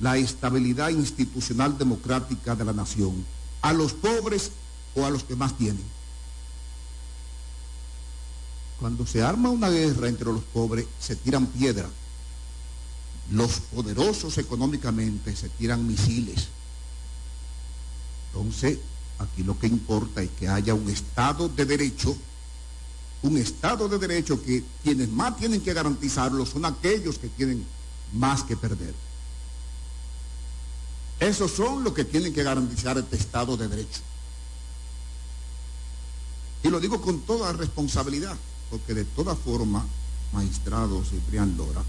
la estabilidad institucional democrática de la nación? ¿A los pobres o a los que más tienen? Cuando se arma una guerra entre los pobres, se tiran piedras. Los poderosos económicamente se tiran misiles. Entonces, aquí lo que importa es que haya un Estado de Derecho, un Estado de Derecho que quienes más tienen que garantizarlo son aquellos que tienen más que perder. Esos son los que tienen que garantizar este Estado de Derecho. Y lo digo con toda responsabilidad, porque de toda forma, magistrado Ciprián Lora,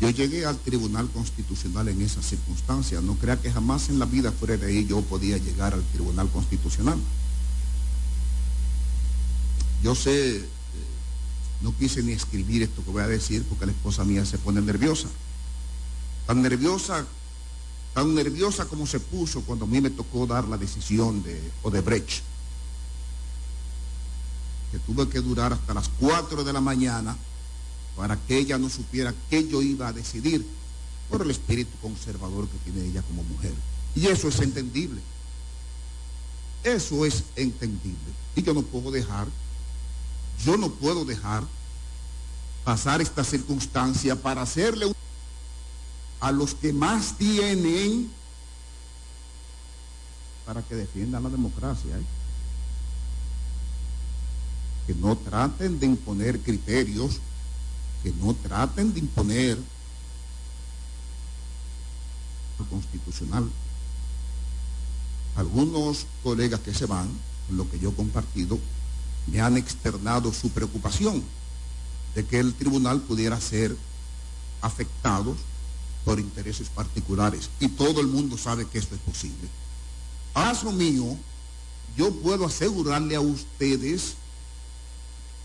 yo llegué al Tribunal Constitucional en esas circunstancias. No crea que jamás en la vida fuera de ahí yo podía llegar al Tribunal Constitucional. Yo sé, eh, no quise ni escribir esto que voy a decir porque la esposa mía se pone nerviosa. Tan nerviosa, tan nerviosa como se puso cuando a mí me tocó dar la decisión de Odebrecht. Que tuve que durar hasta las 4 de la mañana para que ella no supiera qué yo iba a decidir por el espíritu conservador que tiene ella como mujer. Y eso es entendible. Eso es entendible. Y yo no puedo dejar, yo no puedo dejar pasar esta circunstancia para hacerle un- a los que más tienen para que defiendan la democracia. ¿eh? Que no traten de imponer criterios que no traten de imponer lo constitucional. Algunos colegas que se van, lo que yo he compartido, me han externado su preocupación de que el tribunal pudiera ser afectado por intereses particulares. Y todo el mundo sabe que esto es posible. Caso mío, yo puedo asegurarle a ustedes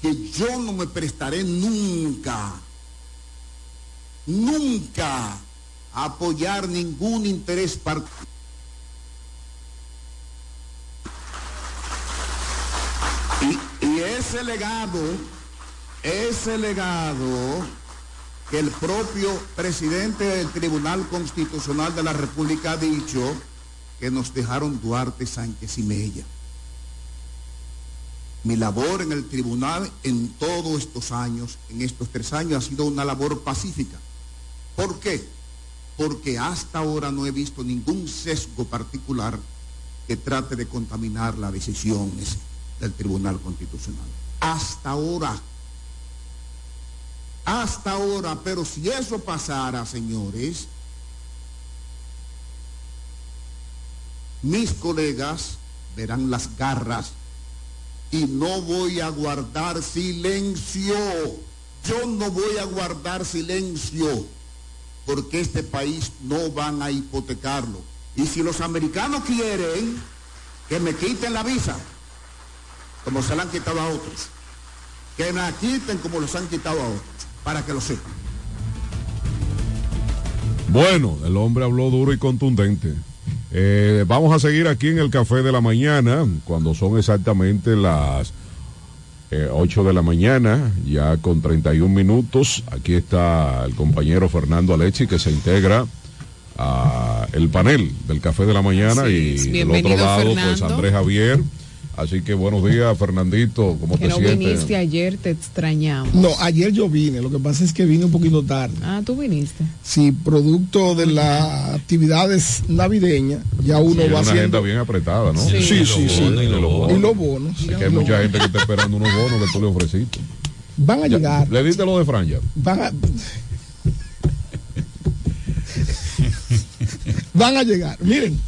que yo no me prestaré nunca, nunca a apoyar ningún interés particular. Y, y ese legado, ese legado que el propio presidente del Tribunal Constitucional de la República ha dicho que nos dejaron Duarte, Sánchez y Mella. Mi labor en el tribunal en todos estos años, en estos tres años, ha sido una labor pacífica. ¿Por qué? Porque hasta ahora no he visto ningún sesgo particular que trate de contaminar las decisiones del Tribunal Constitucional. Hasta ahora. Hasta ahora, pero si eso pasara, señores, mis colegas verán las garras y no voy a guardar silencio. Yo no voy a guardar silencio porque este país no van a hipotecarlo. Y si los americanos quieren que me quiten la visa, como se la han quitado a otros, que me la quiten como los han quitado a otros, para que lo sepan. Bueno, el hombre habló duro y contundente. Eh, vamos a seguir aquí en el Café de la Mañana, cuando son exactamente las eh, 8 de la mañana, ya con 31 minutos. Aquí está el compañero Fernando Alechi que se integra a el panel del Café de la Mañana y del otro lado pues. Andrés Javier. Así que buenos días Fernandito, ¿cómo Que te no sientes? viniste ayer, te extrañamos. No, ayer yo vine, lo que pasa es que vine un poquito tarde. Ah, tú viniste. Sí, producto de las actividades navideñas, ya uno Sí, va una haciendo... agenda bien apretada, ¿no? Sí, sí, sí. sí. Y los bonos. Y los bonos. Así que hay mucha gente que está esperando unos bonos que tú le ofreciste. Van a Ya, llegar. ¿Le diste lo de Fran ya? Van a... van a llegar. Miren,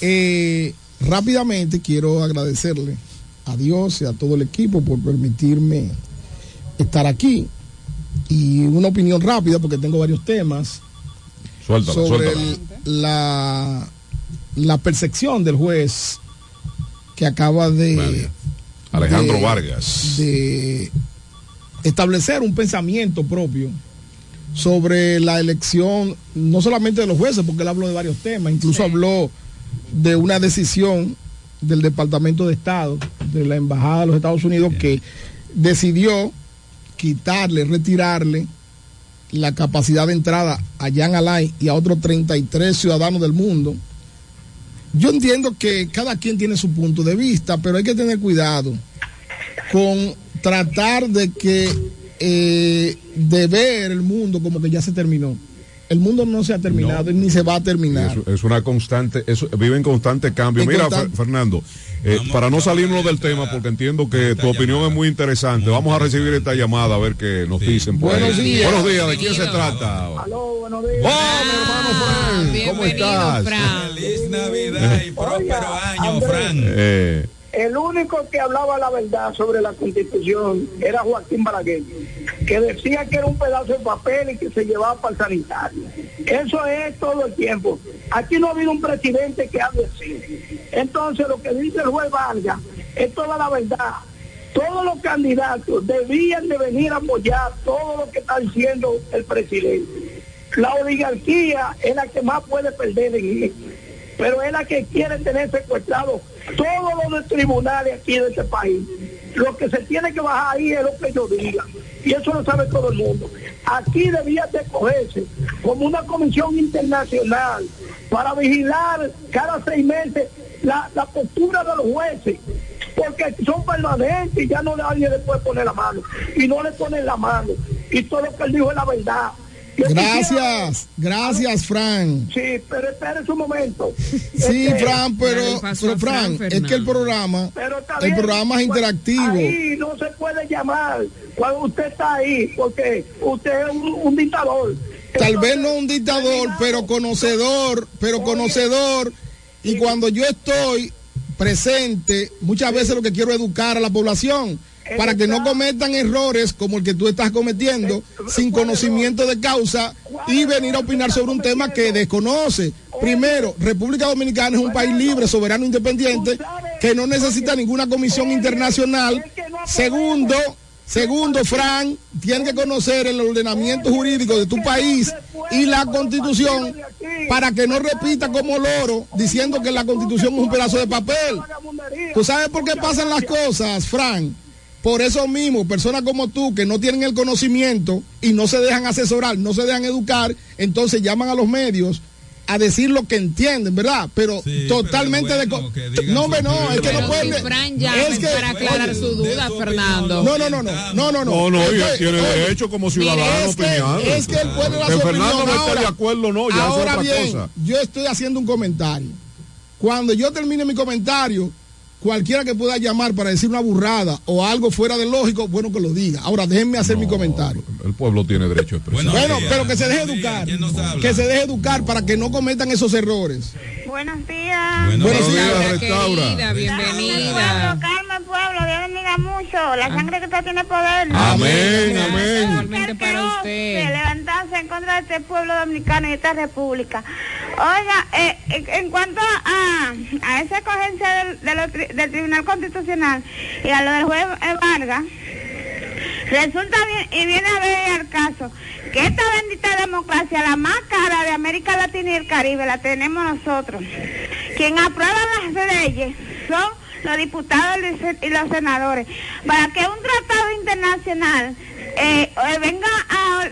eh, rápidamente quiero agradecerle a Dios y a todo el equipo por permitirme estar aquí. Y una opinión rápida, porque tengo varios temas, Suéltala, sobre suéltala. el- la, la percepción del juez que acaba de... Alejandro de- Vargas. De establecer un pensamiento propio sobre la elección, no solamente de los jueces, porque él habló de varios temas, incluso habló de una decisión del Departamento de Estado, de la Embajada de los Estados Unidos, que decidió quitarle, retirarle la capacidad de entrada a Jan Alain y a otros 33 ciudadanos del mundo. Yo entiendo que cada quien tiene su punto de vista, pero hay que tener cuidado con tratar de que eh, de ver el mundo como que ya se terminó. El mundo no se ha terminado y ni se va a terminar. Es, es una constante, es- vive en constante cambio. En Mira, Fernando, eh, para no salirnos del tema, porque entiendo que tu opinión es muy interesante, vamos a recibir esta llamada a ver qué nos dicen. por Buenos ahí. días. Buenos días, ¿de quién se trata? buenos días. ¡Oh, mi hermano Fran! ¿Cómo estás? Feliz Navidad y <laughs> próspero año, Fran. Eh, El único que hablaba la verdad sobre la constitución era Joaquín Balaguer, que decía que era un pedazo de papel y que se llevaba para el sanitario. Eso es todo el tiempo. Aquí no ha habido un presidente que hable así. Entonces lo que dice el juez Vargas es toda la verdad. Todos los candidatos debían de venir a apoyar todo lo que está diciendo el presidente. La oligarquía es la que más puede perder en esto pero es la que quiere tener secuestrado todos los tribunales aquí de este país. Lo que se tiene que bajar ahí es lo que yo diga. Y eso lo sabe todo el mundo. Aquí debía de cogerse como una comisión internacional para vigilar cada seis meses la, la postura de los jueces. Porque son permanentes y ya no nadie le puede poner la mano. Y no le ponen la mano. Y todo lo que él dijo es la verdad. Gracias, gracias, Fran. Sí, pero espérese un momento. Sí, Este, Fran, pero, pero Fran, es que el programa, Pero el programa es pues, interactivo. Ahí no se puede llamar cuando usted está ahí, porque usted es un, un dictador. Tal vez no un dictador, pero conocedor, pero conocedor. Y cuando yo estoy presente, muchas veces lo que quiero es educar a la población para que no cometan errores como el que tú estás cometiendo sin conocimiento de causa y venir a opinar sobre un tema que desconoce. Primero, República Dominicana es un país libre, soberano, independiente, que no necesita ninguna comisión internacional. Segundo, Segundo, Fran, tiene que conocer el ordenamiento jurídico de tu país y la constitución para que no repita como loro diciendo que la constitución es un pedazo de papel. ¿Tú sabes por qué pasan las cosas, Fran? Por eso mismo, personas como tú que no tienen el conocimiento y no se dejan asesorar, no se dejan educar, entonces llaman a los medios a decir lo que entienden, ¿verdad? Pero totalmente de... No, hombre, no, es que no pueden... si Fran llama es que- para aclarar su duda, Fernando. No, no, no, no, no, no, no. No, no, Es y que- tiene oye, derecho como ciudadano es que- opinar. Es que él puede dar Que su Fernando opinión. no Ahora- de acuerdo, no, ya es ahora otra bien, cosa. yo estoy haciendo un comentario. Cuando yo termine mi comentario, cualquiera que pueda llamar para decir una burrada o algo fuera de lógico, bueno que lo diga. Ahora déjenme hacer mi comentario. El pueblo tiene derecho a expresar. Bueno, pero que se deje educar. Que se deje educar para que no cometan esos errores. Buenos días. Buenos días, Hola, restaura. querida, bienvenida. Pueblo, Carmen, pueblo, Dios bendiga mucho. La sangre que usted tiene poder. Amén, amén. Igualmente para usted. levantarse en contra de este pueblo dominicano y esta república. Oiga, eh, eh, en cuanto a, a esa escogencia del, Tribunal Constitucional y a lo del juez Vargas, Resulta bien y viene a ver al caso que esta bendita democracia, la más cara de América Latina y el Caribe, la tenemos nosotros. Quien aprueba las leyes son los diputados y los- senadores. Para que un tratado internacional eh, eh, venga a,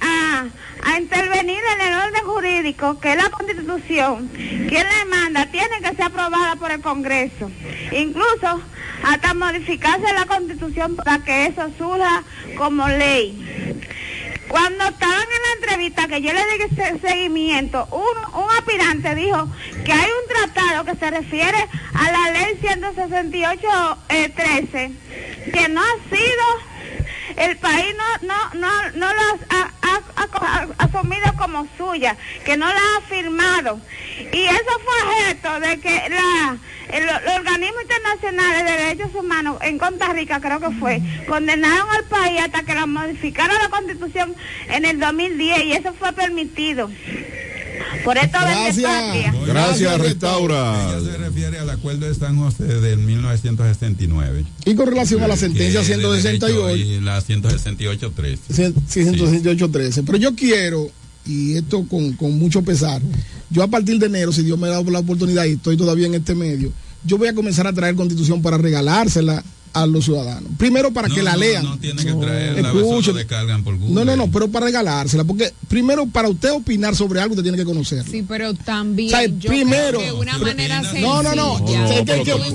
a- intervenir en el orden jurídico, que es la constitución, quien le manda, tiene que ser aprobada por el Congreso. Incluso hasta modificarse la constitución para que eso surja como ley. Cuando estaban en la entrevista que yo le di seguimiento, un, un aspirante dijo que hay un tratado que se refiere a la ley 168 eh, 13 que no ha sido el país no no no no lo ha, ha- asumido como suya, que no la ha firmado. Y eso fue objeto de que la el, los organismos internacionales de derechos humanos en Costa Rica, creo que fue, condenaron al país hasta que la modificaron la constitución en el 2010 y eso fue permitido. Por esto patria. Gracias, Restaura. Ella se refiere al acuerdo de San José del 1969. Y con relación a la sentencia Que es de 168. derecho Y la 168.13. Sí, 168.13. Pero yo quiero, y esto con, con mucho pesar, yo a partir de enero, si Dios me da la oportunidad y estoy todavía en este medio, yo voy a comenzar a traer constitución para regalársela a los ciudadanos. Primero para que la lean. No tiene que por Google. No, no, no, pero para regalársela, porque primero para usted opinar sobre algo usted tiene que conocerlo. Sí, pero también O sea, yo primero- creo que una manera sencilla No, no, no. que el que- Oye,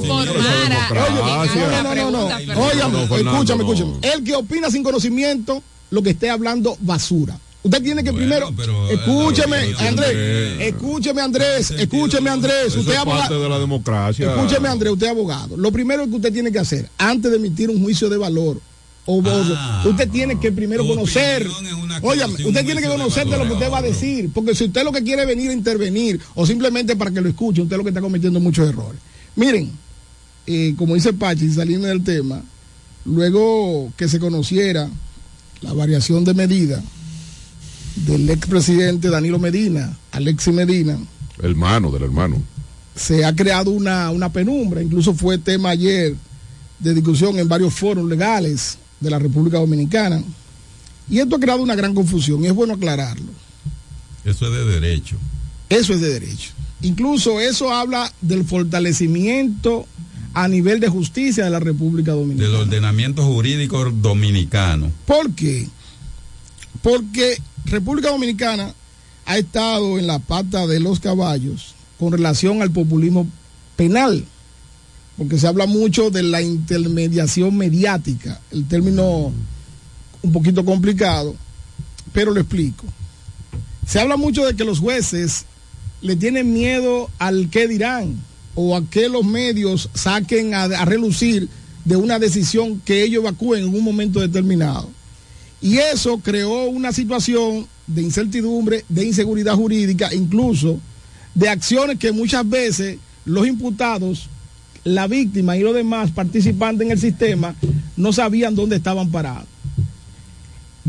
no, no, no, no. No, escúchame, no. escúchame. El que opina sin conocimiento, lo que esté hablando basura. Usted tiene que primero, escúcheme, Andrés, escúcheme, Andrés, escúcheme, Andrés, usted es es parte abogado. de la democracia. Escúcheme, Andrés, usted es abogado. Lo primero que usted tiene que hacer, antes de emitir un juicio de valor, o Ah, usted tiene que primero conocer. Óyame, usted tiene que conocer de lo que usted va a decir. Porque si usted lo que quiere es venir a intervenir, o simplemente para que lo escuche, usted lo que está cometiendo muchos errores. Miren, eh, como dice Pachi, saliendo del tema, luego que se conociera la variación de medida del expresidente Danilo Medina, Alexis Medina, Hermano del hermano. se ha creado una, una penumbra, incluso fue tema ayer de discusión en varios foros legales de la República Dominicana. Y esto ha creado una gran confusión y es bueno aclararlo. Eso es de derecho. Eso es de derecho. Incluso eso habla del fortalecimiento a nivel de justicia de la República Dominicana. Del ordenamiento jurídico dominicano. ¿Por qué? Porque República Dominicana ha estado en la pata de los caballos con relación al populismo penal, porque se habla mucho de la intermediación mediática, el término un poquito complicado, pero lo explico. Se habla mucho de que los jueces le tienen miedo al qué dirán o a que los medios saquen a, a relucir de una decisión que ellos evacúen en un momento determinado. Y eso creó una situación de incertidumbre, de inseguridad jurídica, incluso de acciones que muchas veces los imputados, la víctima y los demás participantes en el sistema no sabían dónde estaban parados.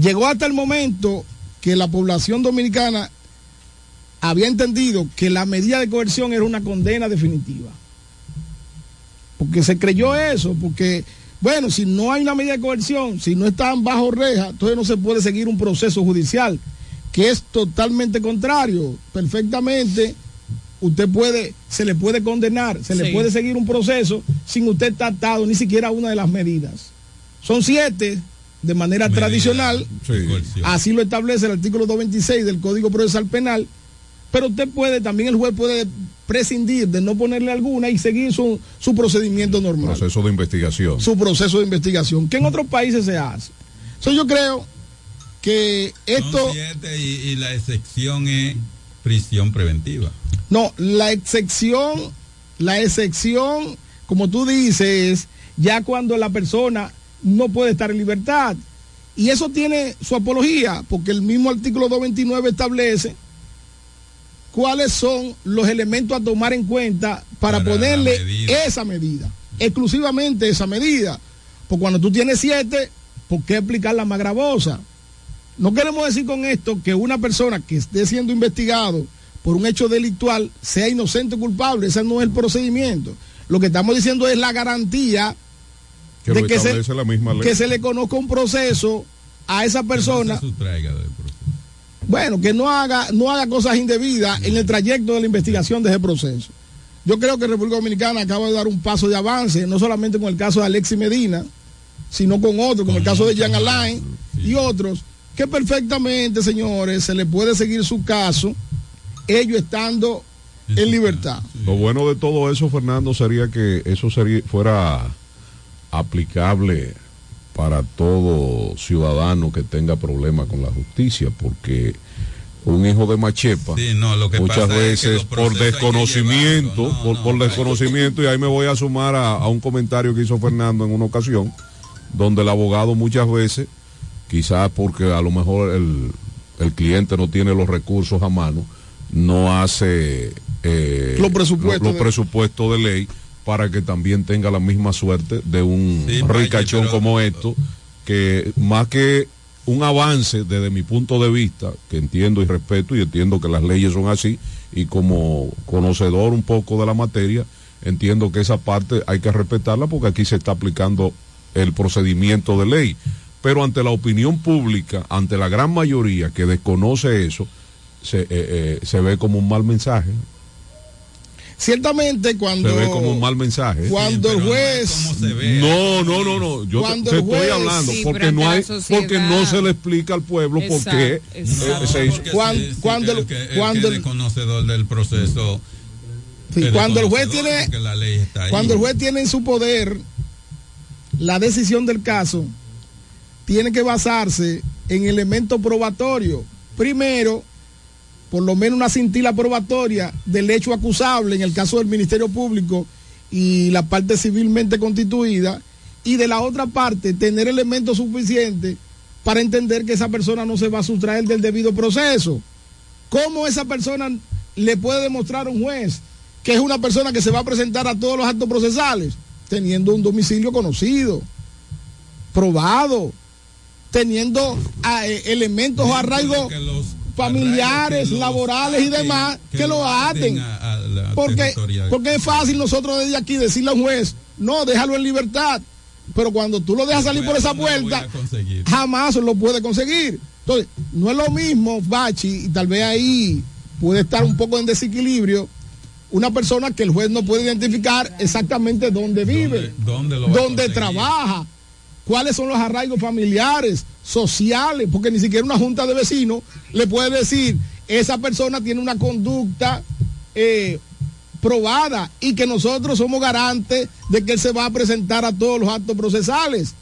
Llegó hasta el momento que la población dominicana había entendido que la medida de coerción era una condena definitiva. Porque se creyó eso, porque, bueno, si no hay una medida de coerción, si no están bajo reja, entonces no se puede seguir un proceso judicial, que es totalmente contrario. Perfectamente, usted puede, se le puede condenar, se le Sí. puede seguir un proceso sin usted estar atado ni siquiera a una de las medidas. Son siete de manera tradicional, así lo establece el artículo 226 del Código Procesal Penal, pero usted puede, también el juez puede prescindir de no ponerle alguna y seguir su, su procedimiento normal, Proceso de investigación. su proceso de investigación, que en otros países se hace. So, yo creo que esto... Son siete y, y la excepción es prisión preventiva. No, la excepción, la excepción, como tú dices, es ya cuando la persona no puede estar en libertad. Y eso tiene su apología, porque el mismo artículo 229 establece cuáles son los elementos a tomar en cuenta para, ponerle medida. esa medida, exclusivamente esa medida. Porque cuando tú tienes siete, ¿por qué aplicar la más gravosa? No queremos decir con esto que una persona que esté siendo investigado por un hecho delictual sea inocente o culpable. Ese no es el procedimiento. Lo que estamos diciendo es la garantía Que de que se, establece la misma ley. que se le conozca un proceso a esa persona. Que no se. Bueno, que no haga, no haga cosas indebidas en el trayecto de la investigación de ese proceso. Yo creo que República Dominicana acaba de dar un paso de avance, no solamente con el caso de Alexis Medina, sino con otros, como el caso de Jean Alain y otros, que perfectamente, señores, se le puede seguir su caso, ellos estando en libertad. Lo bueno de todo eso, Fernando, sería que eso sería, fuera aplicable para todo ciudadano que tenga problemas con la justicia, porque un hijo de Machepa Sí, no, lo que muchas pasa es que veces por desconocimiento, llevarlo. No, por, no, desconocimiento, y ahí me voy a sumar a, a un comentario que hizo Fernando en una ocasión, donde el abogado muchas veces, quizás porque a lo mejor el, el cliente no tiene los recursos a mano, no hace eh, Los presupuestos los de- presupuestos de ley para que también tenga la misma suerte de un Sí, ricachón pero- como esto, que más que un avance desde mi punto de vista, que entiendo y respeto y entiendo que las leyes son así, y como conocedor un poco de la materia, entiendo que esa parte hay que respetarla porque aquí se está aplicando el procedimiento de ley. Pero ante la opinión pública, ante la gran mayoría que desconoce eso, se, eh, eh, se ve como un mal mensaje. Ciertamente cuando Se ve como un mal mensaje. cuando el juez No, no, no, no. Yo te- Cuando te, el estoy hablando Sí, porque no hay, porque no se le explica al pueblo por qué Exacto, eh, exacto. se hizo. Cuando- cuando- el que, el cuando que es conocedor del proceso. Sí, es cuando el juez tiene- la ley está ahí. Cuando el juez tiene en su poder la decisión del caso, tiene que basarse en elementos probatorios. Primero, por lo menos una cintila probatoria del hecho acusable en el caso del Ministerio Público y la parte civilmente constituida. Y de la otra parte, tener elementos suficientes para entender que esa persona no se va a sustraer del debido proceso. ¿Cómo esa persona le puede demostrar a un juez que es una persona que se va a presentar a todos los actos procesales? Teniendo un domicilio conocido, probado, teniendo ah, eh, elementos o arraigos familiares, laborales y demás que, lo aten. a- a la Porque, porque es fácil nosotros desde aquí decirle a un juez, no, déjalo en libertad. Pero cuando tú lo dejas salir por esa puerta, jamás lo puede conseguir. Entonces, no es lo mismo, Bachi, y tal vez ahí puede estar un poco en desequilibrio, una persona que el juez no puede identificar exactamente dónde vive, ¿Dónde lo trabaja, cuáles son los arraigos familiares, sociales, porque ni siquiera una junta de vecinos le puede decir, esa persona tiene una conducta eh, probada y que nosotros somos garantes de que él se va a presentar a todos los actos procesales.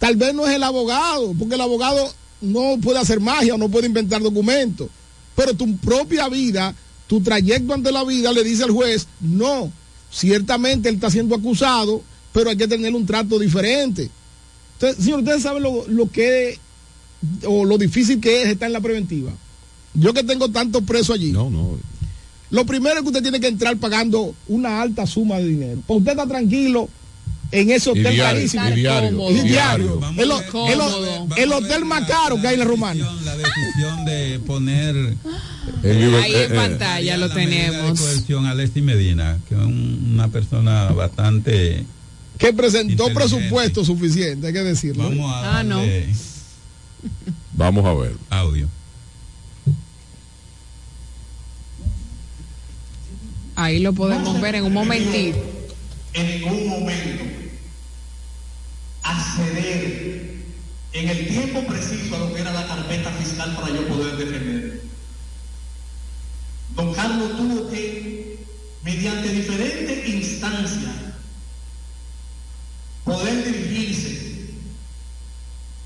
Tal vez no es el abogado, porque el abogado no puede hacer magia o no puede inventar documentos, pero tu propia vida, tu trayecto ante la vida le dice al juez, no, ciertamente él está siendo acusado, pero hay que tener un trato diferente. Entonces, señor, ustedes saben lo, lo que o lo difícil que es estar en la preventiva. Yo que tengo tantos presos allí. No, no. Lo primero es que usted tiene que entrar pagando una alta suma de dinero. Pues usted está tranquilo en ese hotel diario, carísimo. y diario, Y y diario. El, ho- el ho- el hotel más caro que hay en la romana. La decisión de poner Ahí en pantalla lo de tenemos. coerción a Alexis Medina, que es un- una persona bastante. Que presentó presupuesto suficiente, hay que decirlo. Vamos a Ah, no. <laughs> Vamos a ver. audio. Ahí lo podemos ver en un momentito. en ningún momento acceder en el tiempo preciso a lo que era la carpeta fiscal para yo poder defender. Don Carlos tuvo que, mediante diferentes instancias, poder dirigirse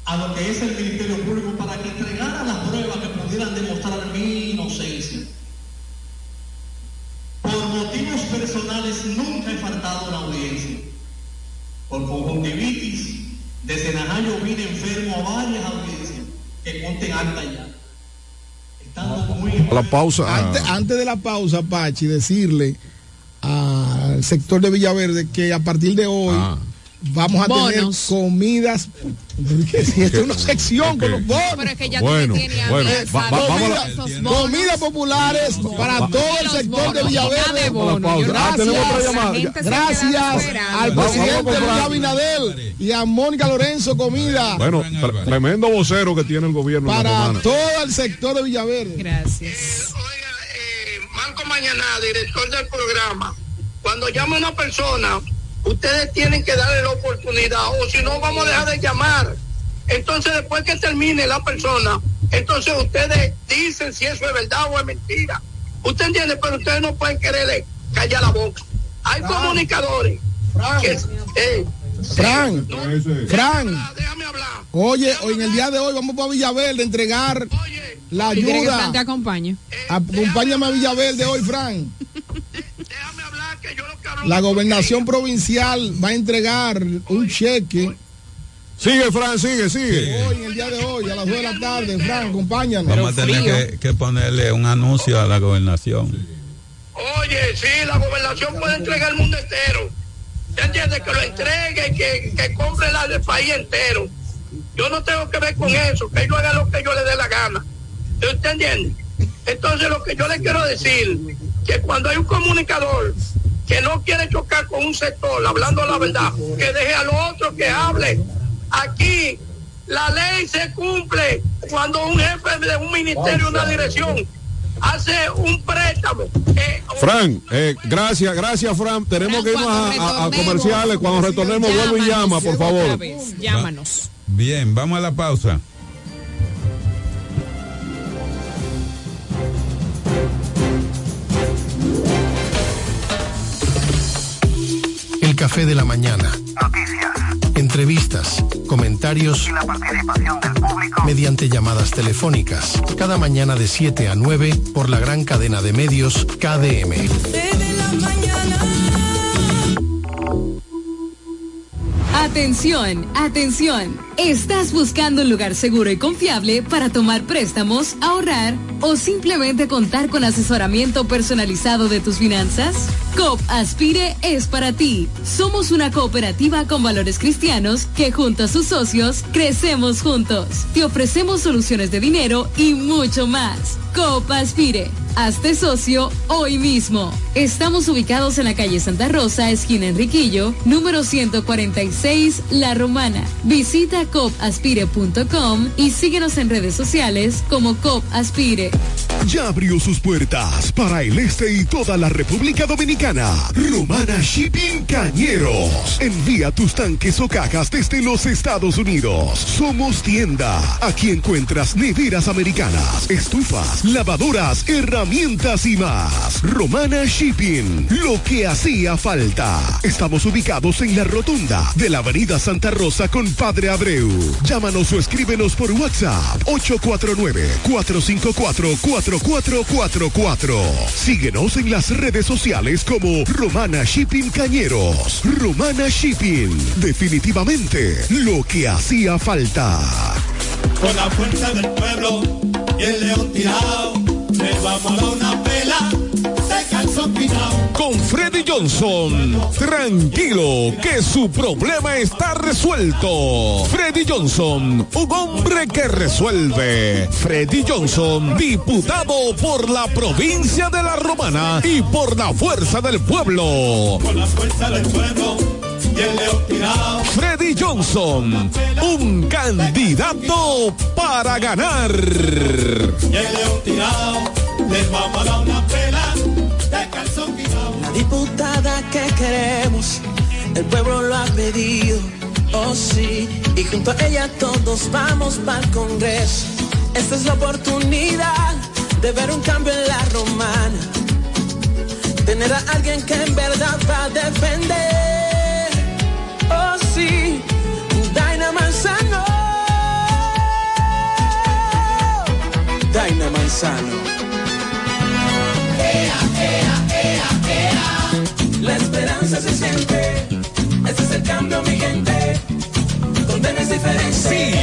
a lo que es el Ministerio Público para que entregara las pruebas que pudieran demostrar mi inocencia. Por motivos personales nunca he faltado a la audiencia. Por conjuntivitis, desde Najayo vine enfermo a varias audiencias que conten acta ya. Estando muy A la pausa. Antes, antes de la pausa, Pachi, decirle al sector de Villaverde que a partir de hoy Ah. Vamos a Bonos. tener comidas. Que si esta es una sección con los bonos. Pero es que ya Bueno, tienes bueno, va- va- vamos. Comidas populares para Va- todo el sector de bonos, Villaverde. de Ah, Gracias esperando. al presidente Luis. Abinadel y a Mónica Lorenzo Comida Bueno, tre- tremendo vocero que tiene el gobierno para todo el sector de Villaverde. Gracias. Manco Mañana, director del programa, cuando llama una persona, ustedes tienen que darle la oportunidad, o si no, vamos a dejar de llamar. Entonces, después que termine la persona, entonces ustedes dicen si eso es verdad o es mentira. ¿Usted entiende? Pero ustedes no pueden quererle callar la boca. Hay comunicadores que... eh, Fran, Fran, oye, hoy en el día de hoy vamos para Villaverde a entregar la ¿Tú quieres que Fran te ayuda. acompañe? Acompáñame a Villaverde hoy, Fran. La gobernación provincial va a entregar un cheque. Sigue, Fran, sigue, sigue. Hoy, en el día de hoy, a las 2 de la tarde, Fran, acompáñanos. Vamos a tener que, que ponerle un anuncio a la gobernación. Oye, Oye, sí, la gobernación puede entregar el mundo entero. ¿Te entiendes? Que lo entregue que, que compre la del país entero. Yo no tengo que ver con eso, que ellos hagan lo que yo le dé la gana. ¿Te entiendes? Entonces lo que yo le quiero decir, que cuando hay un comunicador que no quiere chocar con un sector, hablando la verdad, que deje a los otros que hable. Aquí la ley se cumple cuando un jefe de un ministerio, una dirección, hace un préstamo. eh, Fran, eh, gracias, gracias Fran. Tenemos que irnos a, a- a comerciales. Cuando retornemos, vuelvo y llama, por favor. Llámanos. Bien, vamos a la pausa. Café de la mañana. Entrevistas, comentarios y la participación del público mediante llamadas telefónicas. Cada mañana de 7 a 9 por la gran cadena de medios KDM. Atención, atención. ¿Estás buscando un lugar seguro y confiable para tomar préstamos, ahorrar o simplemente contar con asesoramiento personalizado de tus finanzas? COP Aspire es para ti. Somos una cooperativa con valores cristianos que junto a sus socios crecemos juntos. Te ofrecemos soluciones de dinero y mucho más. COP Aspire. Hazte socio hoy mismo. Estamos ubicados en la calle Santa Rosa, esquina Enriquillo, número 146, La Romana. Visita copaspire.com y síguenos en redes sociales como COP Aspire. Ya abrió sus puertas para el este y toda la República Dominicana. Romana Shipping Cañeros. Envía tus tanques o cajas desde los Estados Unidos. Somos tienda. Aquí encuentras neveras americanas, estufas, lavadoras, herramientas y más. Romana Shipping. Lo que hacía falta. Estamos ubicados en la rotunda de la Avenida Santa Rosa con Padre Abreu. Llámanos o escríbenos por WhatsApp 849-454-4444. Síguenos en las redes sociales como Romana Shipping Cañeros. Romana Shipping. Definitivamente lo que hacía falta. Con la fuerza del pueblo y el león tirado, le vamos a una pela. Con Freddy Johnson, tranquilo que su problema está resuelto. Freddy Johnson, un hombre que resuelve. Freddy Johnson, diputado por la provincia de La Romana y por la fuerza del pueblo. Con la fuerza del pueblo. Freddy Johnson, un candidato para ganar. Y el les vamos a dar una pela diputada que queremos, el pueblo lo ha pedido, oh sí, y junto a ella todos vamos para el Congreso. Esta es la oportunidad de ver un cambio en la romana, tener a alguien que en verdad va a defender, oh sí, Daina Manzano, Daina Manzano. Se siente. Ese es el cambio, mi gente. Donde no es diferente. Sí,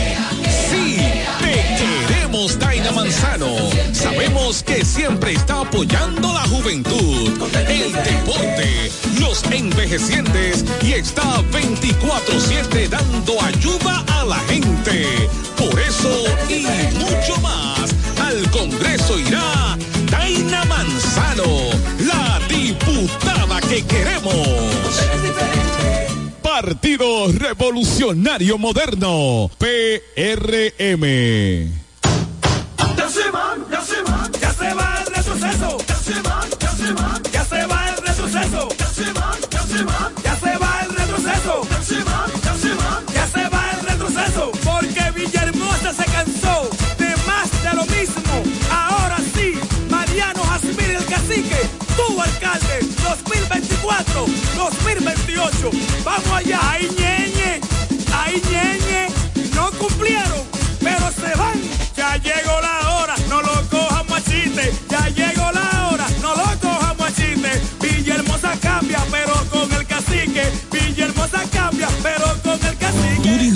sí, te queremos, Daina Manzano. Sabemos que siempre está apoyando la juventud, el deporte, los envejecientes y está 24-7 dando ayuda a la gente. Por eso y mucho más, al Congreso irá Daina Manzano, diputada que queremos. Partido Revolucionario Moderno, PRM. 2024, 2028. Vamos allá, ay ñeñe, ay ñeñe,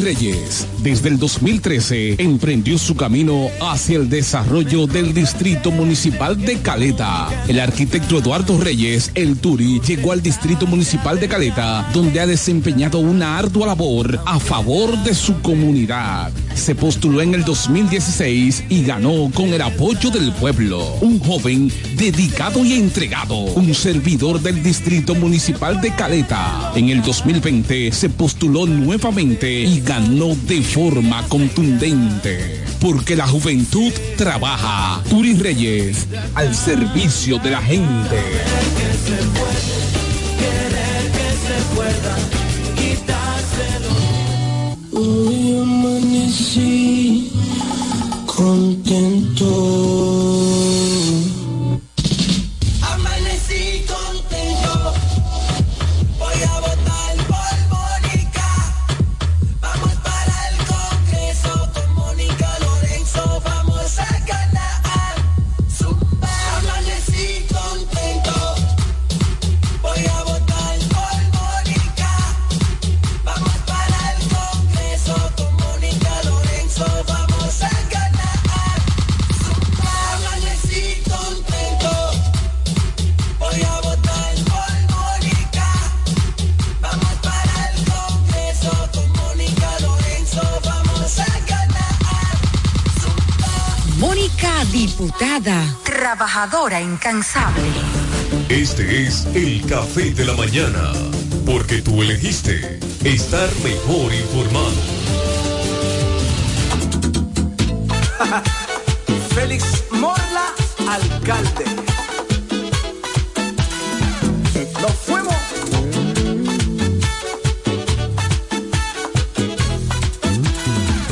Reyes, desde el 2013, emprendió su camino hacia el desarrollo del Distrito Municipal de Caleta. El arquitecto Eduardo Reyes, el Turi, llegó al Distrito Municipal de Caleta, donde ha desempeñado una ardua labor a favor de su comunidad. Se postuló en el 2016 y ganó con el apoyo del pueblo. Un joven dedicado y entregado, un servidor del Distrito Municipal de Caleta. En el 2020 se postuló nuevamente y ganó de forma contundente. Porque la juventud trabaja. Turi Reyes, al servicio de la gente. Contento. Trabajadora incansable. Este es el café de la mañana, porque tú elegiste estar mejor informado. <laughs> Félix Morla, alcalde. Nos fuimos.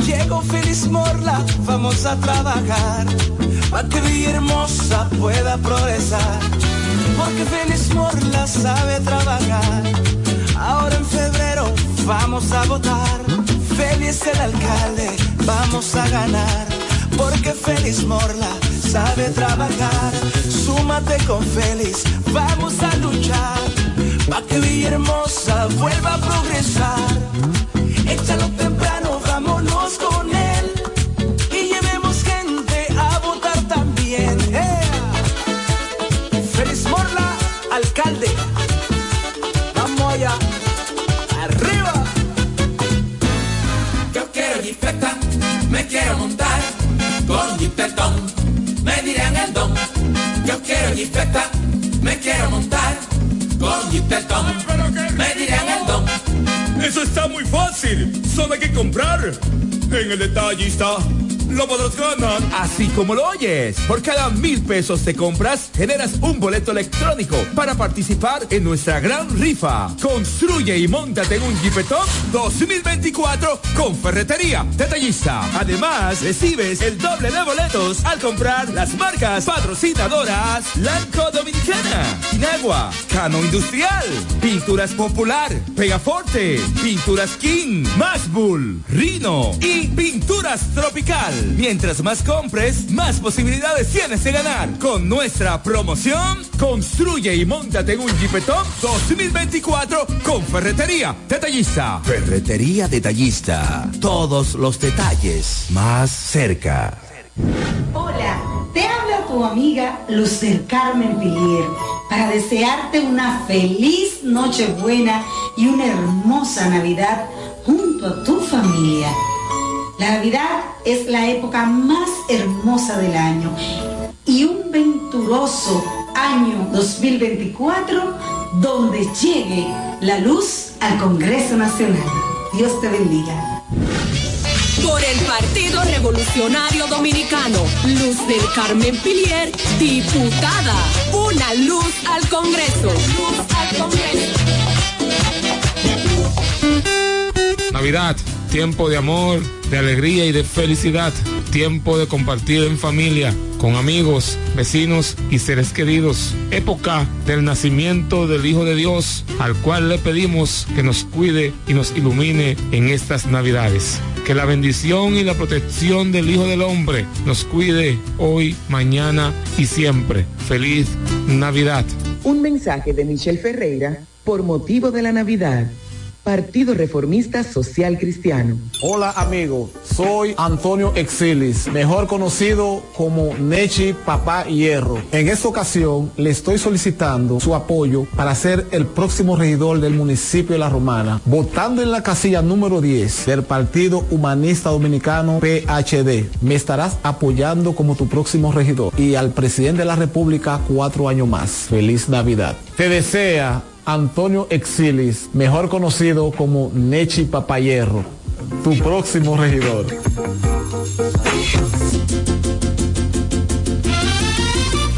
Llegó Félix Morla, vamos a trabajar. Para que Villahermosa pueda progresar. Porque Félix Morla sabe trabajar. Ahora en febrero vamos a votar. Félix el alcalde, vamos a ganar. Porque Félix Morla sabe trabajar. Súmate con Félix, vamos a luchar. para que Villahermosa vuelva a progresar. Échalo temprano, vámonos quiero jipeta, me quiero montar con jipetón, me dirán el don. Eso está muy fácil. Solo hay que comprar. En el detallista lo podrás. Así como lo oyes, por cada mil pesos de compras, generas un boleto electrónico para participar en nuestra gran rifa. Construye y montate en un Jeepetop 2024 con Ferretería Detallista. Además, recibes el doble de boletos al comprar las marcas patrocinadoras Lanco Dominicana, Inagua, Cano Industrial, Pinturas Popular, Pegaforte, Pinturas King, Masbull, Rino y Pinturas Tropical. Mientras más compres, más posibilidades tienes de ganar. Con nuestra promoción, construye y montate en un Jeepetop 2024 con Ferretería Detallista. Ferretería Detallista. Todos los detalles más cerca. Hola, te habla tu amiga Luz del Carmen Pilier para desearte una feliz Nochebuena y una hermosa Navidad junto a tu familia. La Navidad es la época más hermosa del año y un venturoso año 2024 donde llegue la luz al Congreso Nacional. Dios te bendiga. Por el Partido Revolucionario Dominicano, Luz del Carmen Pilier, diputada. Una luz al Congreso. Luz al Congreso. Navidad, tiempo de amor, de alegría y de felicidad. Tiempo de compartir en familia, con amigos, vecinos y seres queridos. Época del nacimiento del Hijo de Dios, al cual le pedimos que nos cuide y nos ilumine en estas Navidades. Que la bendición y la protección del Hijo del Hombre nos cuide hoy, mañana y siempre. Feliz Navidad. Un mensaje de Michelle Ferreira por motivo de la Navidad. Partido Reformista Social Cristiano. Hola amigo, soy Antonio Exilis, mejor conocido como Nechi Papá Hierro. En esta ocasión le estoy solicitando su apoyo para ser el próximo regidor del municipio de La Romana, votando en la casilla número 10 del Partido Humanista Dominicano PHD. Me estarás apoyando como tu próximo regidor y al presidente de la República cuatro años más. Feliz Navidad. Te desea Antonio Exilis, mejor conocido como Nechi Papayerro, tu próximo regidor.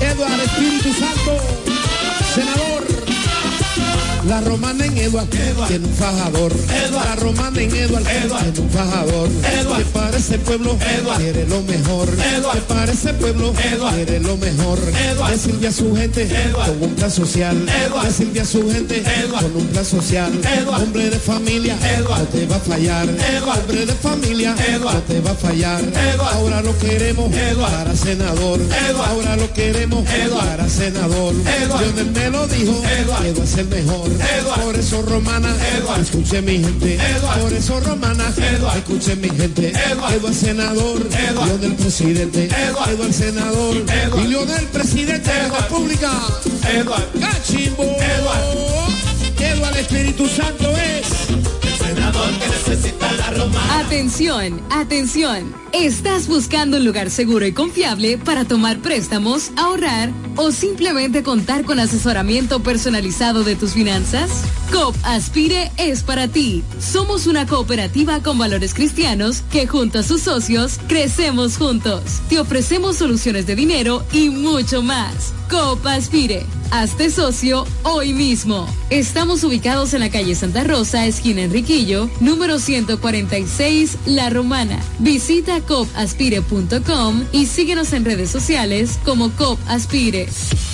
Eduardo Espíritu Santo, senador. La romana en Eduard, tiene un fajador. La romana en Eduard, tiene un fajador. Que para ese pueblo quiere lo mejor. Que para ese pueblo quiere lo mejor. Decirle a su gente con un plan social. Decirle a su gente con un plan social. Hombre de familia, no te va a fallar. Hombre de familia, no te va a fallar. Ahora lo queremos para senador. Ahora lo queremos para senador. Lionel me lo dijo, que va a ser mejor. Por eso romana, escuche mi gente. Por eso romana, escuche mi gente. Eduardo senador, León del presidente. Eduardo senador, y León del presidente de la República. Eduardo Cachimbo. Eduardo Espíritu Santo es. Atención, atención. ¿Estás buscando un lugar seguro y confiable para tomar préstamos, ahorrar o simplemente contar con asesoramiento personalizado de tus finanzas? COP Aspire es para ti. Somos una cooperativa con valores cristianos que junto a sus socios crecemos juntos. Te ofrecemos soluciones de dinero y mucho más. COP Aspire. Hazte socio hoy mismo. Estamos ubicados en la calle Santa Rosa, esquina Enriquillo, número 146, La Romana. Visita copaspire.com y síguenos en redes sociales como COP Aspire.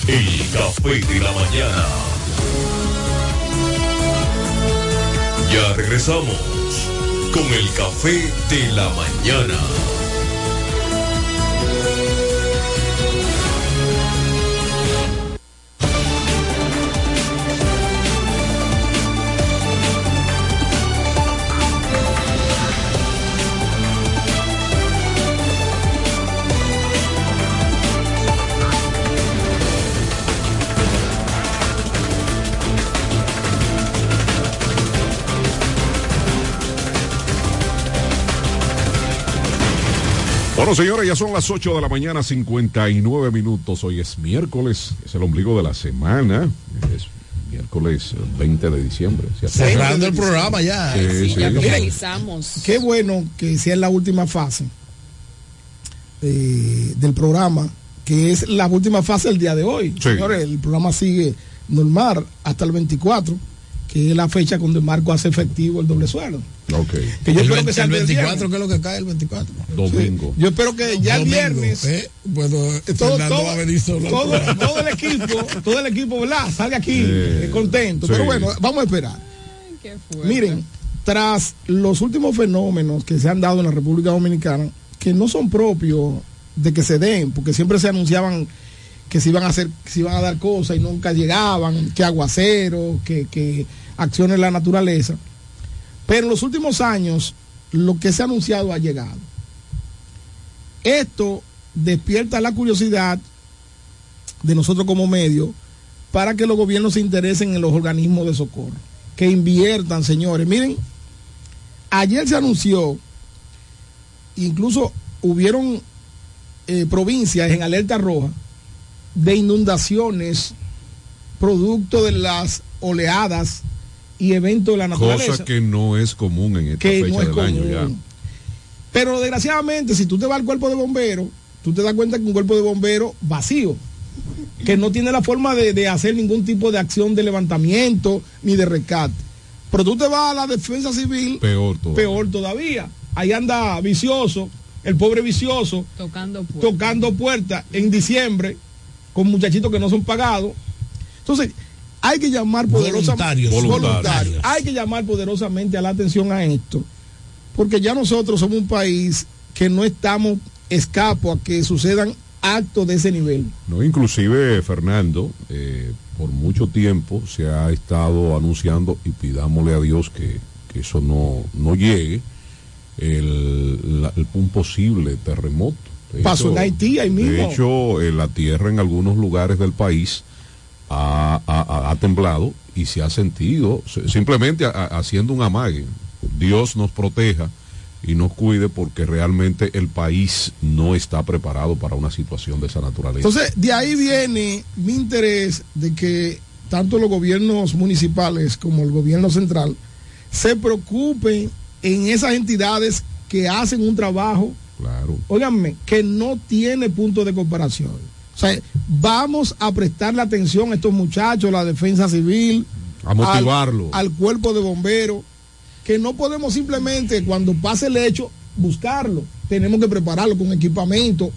El café de la mañana. Ya regresamos con el café de la mañana. Bueno, señores, ya son las 8 de la mañana, 59 minutos. Hoy es miércoles, es el ombligo de la semana. Es miércoles 20 de diciembre. ¿sí? Cerrando el programa ya. Sí, sí, ya. Qué bueno que sea la última fase eh, del programa, que es la última fase del día de hoy. Sí. Señores, el programa sigue normal hasta el 24, que es la fecha cuando el marco hace efectivo el doble sueldo. Ok. Que yo el, espero 20 que sea el el 24, viernes. ¿qué es lo que cae el 24? Domingo. Yo espero que ya el viernes ¿eh? Bueno, todo, todo- va a venir solo todo- todo el equipo, todo el equipo, ¿verdad? Sale aquí eh, contento. sí. Pero bueno, vamos a esperar. Miren, tras los últimos fenómenos que se han dado en la República Dominicana, que no son propios de que se den, porque siempre se anunciaban que se iban a hacer, que se iban a dar cosas y nunca llegaban, que aguacero, que, que acciones de la naturaleza. Pero en los últimos años, lo que se ha anunciado ha llegado. Esto despierta la curiosidad de nosotros como medio para que los gobiernos se interesen en los organismos de socorro, que inviertan, señores. Miren, ayer se anunció, incluso hubieron eh, provincias en alerta roja de inundaciones producto de las oleadas y eventos de la naturaleza. Cosa que no es común en esta Que fecha no es del año ya. Pero desgraciadamente, si tú te vas al cuerpo de bomberos, tú te das cuenta que un cuerpo de bomberos vacío, que no tiene la forma de, de hacer ningún tipo de acción de levantamiento ni de rescate. Pero tú te vas a la defensa civil, Peor todo. peor todavía. Ahí anda vicioso, el pobre vicioso, Tocando puertas. tocando puertas en diciembre con muchachitos que no son pagados. Entonces, hay que llamar poderosamente Voluntarios. voluntarios. Hay que llamar poderosamente a la atención a esto, porque ya nosotros somos un país que no estamos escapo a que sucedan actos de ese nivel. No, inclusive, Fernando, eh, por mucho tiempo se ha estado anunciando y pidámosle a Dios que, que eso no, no llegue, el, la- el- un posible terremoto. De Pasó en Haití, ahí mismo. De hecho, eh, la tierra en algunos lugares del país ha, ha- ha- ha temblado y se ha sentido se- simplemente haciendo un amague. Dios nos proteja y nos cuide porque realmente el país no está preparado para una situación de esa naturaleza. Entonces, de ahí viene mi interés de que tanto los gobiernos municipales como el gobierno central se preocupen en esas entidades que hacen un trabajo, claro. óiganme, que no tiene punto de comparación. O sea, vamos a prestarle atención a estos muchachos, la defensa civil, A motivarlo. al, al cuerpo de bomberos, que no podemos simplemente cuando pase el hecho buscarlo, tenemos que prepararlo con equipamiento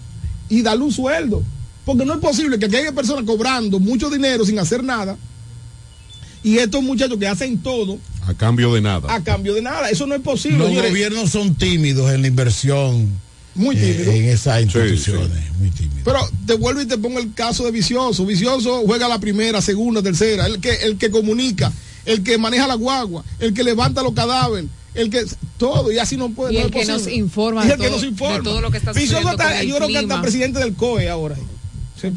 y darle un sueldo, porque no es posible que aquí haya personas cobrando mucho dinero sin hacer nada y estos muchachos que hacen todo A cambio de nada. a cambio de nada, eso no es posible. Los señores. gobiernos son tímidos en la inversión Muy eh, tímidos. en esas instituciones. Pero te vuelvo y te pongo el caso de Vicioso. Vicioso juega la primera, segunda, tercera. El que, el que comunica, el que maneja la guagua, el que levanta los cadáveres, el que todo. Y así no puede Y no el que posible. nos informa Y el que todo- nos informa. de todo lo que está Vicioso sucediendo está- yo creo que hasta presidente del COE ahora.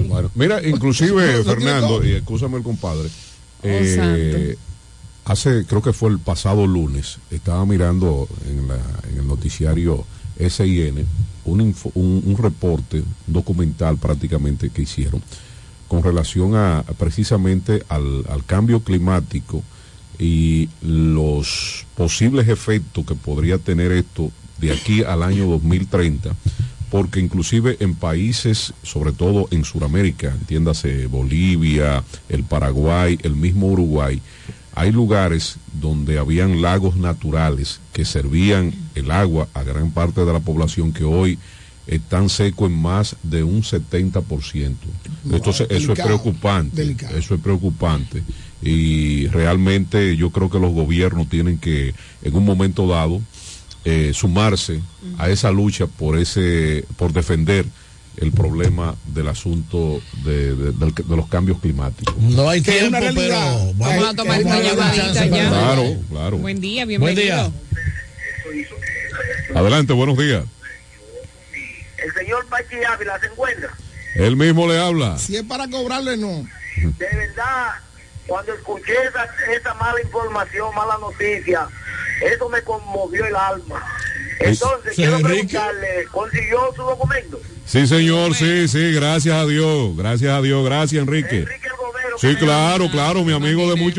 Bueno, mira, <laughs> inclusive No, no tiene Fernando, y escúchame el compadre, Oh, eh, hace, creo que fue el pasado lunes, estaba mirando en, la- en el noticiario SIN un, un reporte documental prácticamente que hicieron con relación a precisamente al, al cambio climático y los posibles efectos que podría tener esto de aquí al año 2030, porque inclusive en países, sobre todo en Sudamérica, entiéndase Bolivia, el Paraguay, el mismo Uruguay, hay lugares donde habían lagos naturales que servían el agua a gran parte de la población que hoy están secos en más de un 70%. Entonces, eso es preocupante. delicado. Eso es preocupante. Y realmente yo creo que los gobiernos tienen que, en un momento dado, eh, sumarse a esa lucha por ese, por defender el problema del asunto de, de- los cambios climáticos. No hay tiempo, una realidad. pero Vamos a tomar esta llamadita ya. Claro, claro. Buen día, Buen bienvenido. día. Adelante, buenos días. El señor Pachi Ávila se encuentra. Él mismo le habla. Si es para cobrarle, no. De verdad, cuando escuché esa, esa mala información, mala noticia, eso me conmovió el alma. Entonces, Sí, quiero Enrique. preguntarle, ¿consiguió su documento? Sí, señor, sí, sí, gracias a Dios, gracias a Dios, gracias, Enrique. Sí, claro, claro, mi amigo de mucho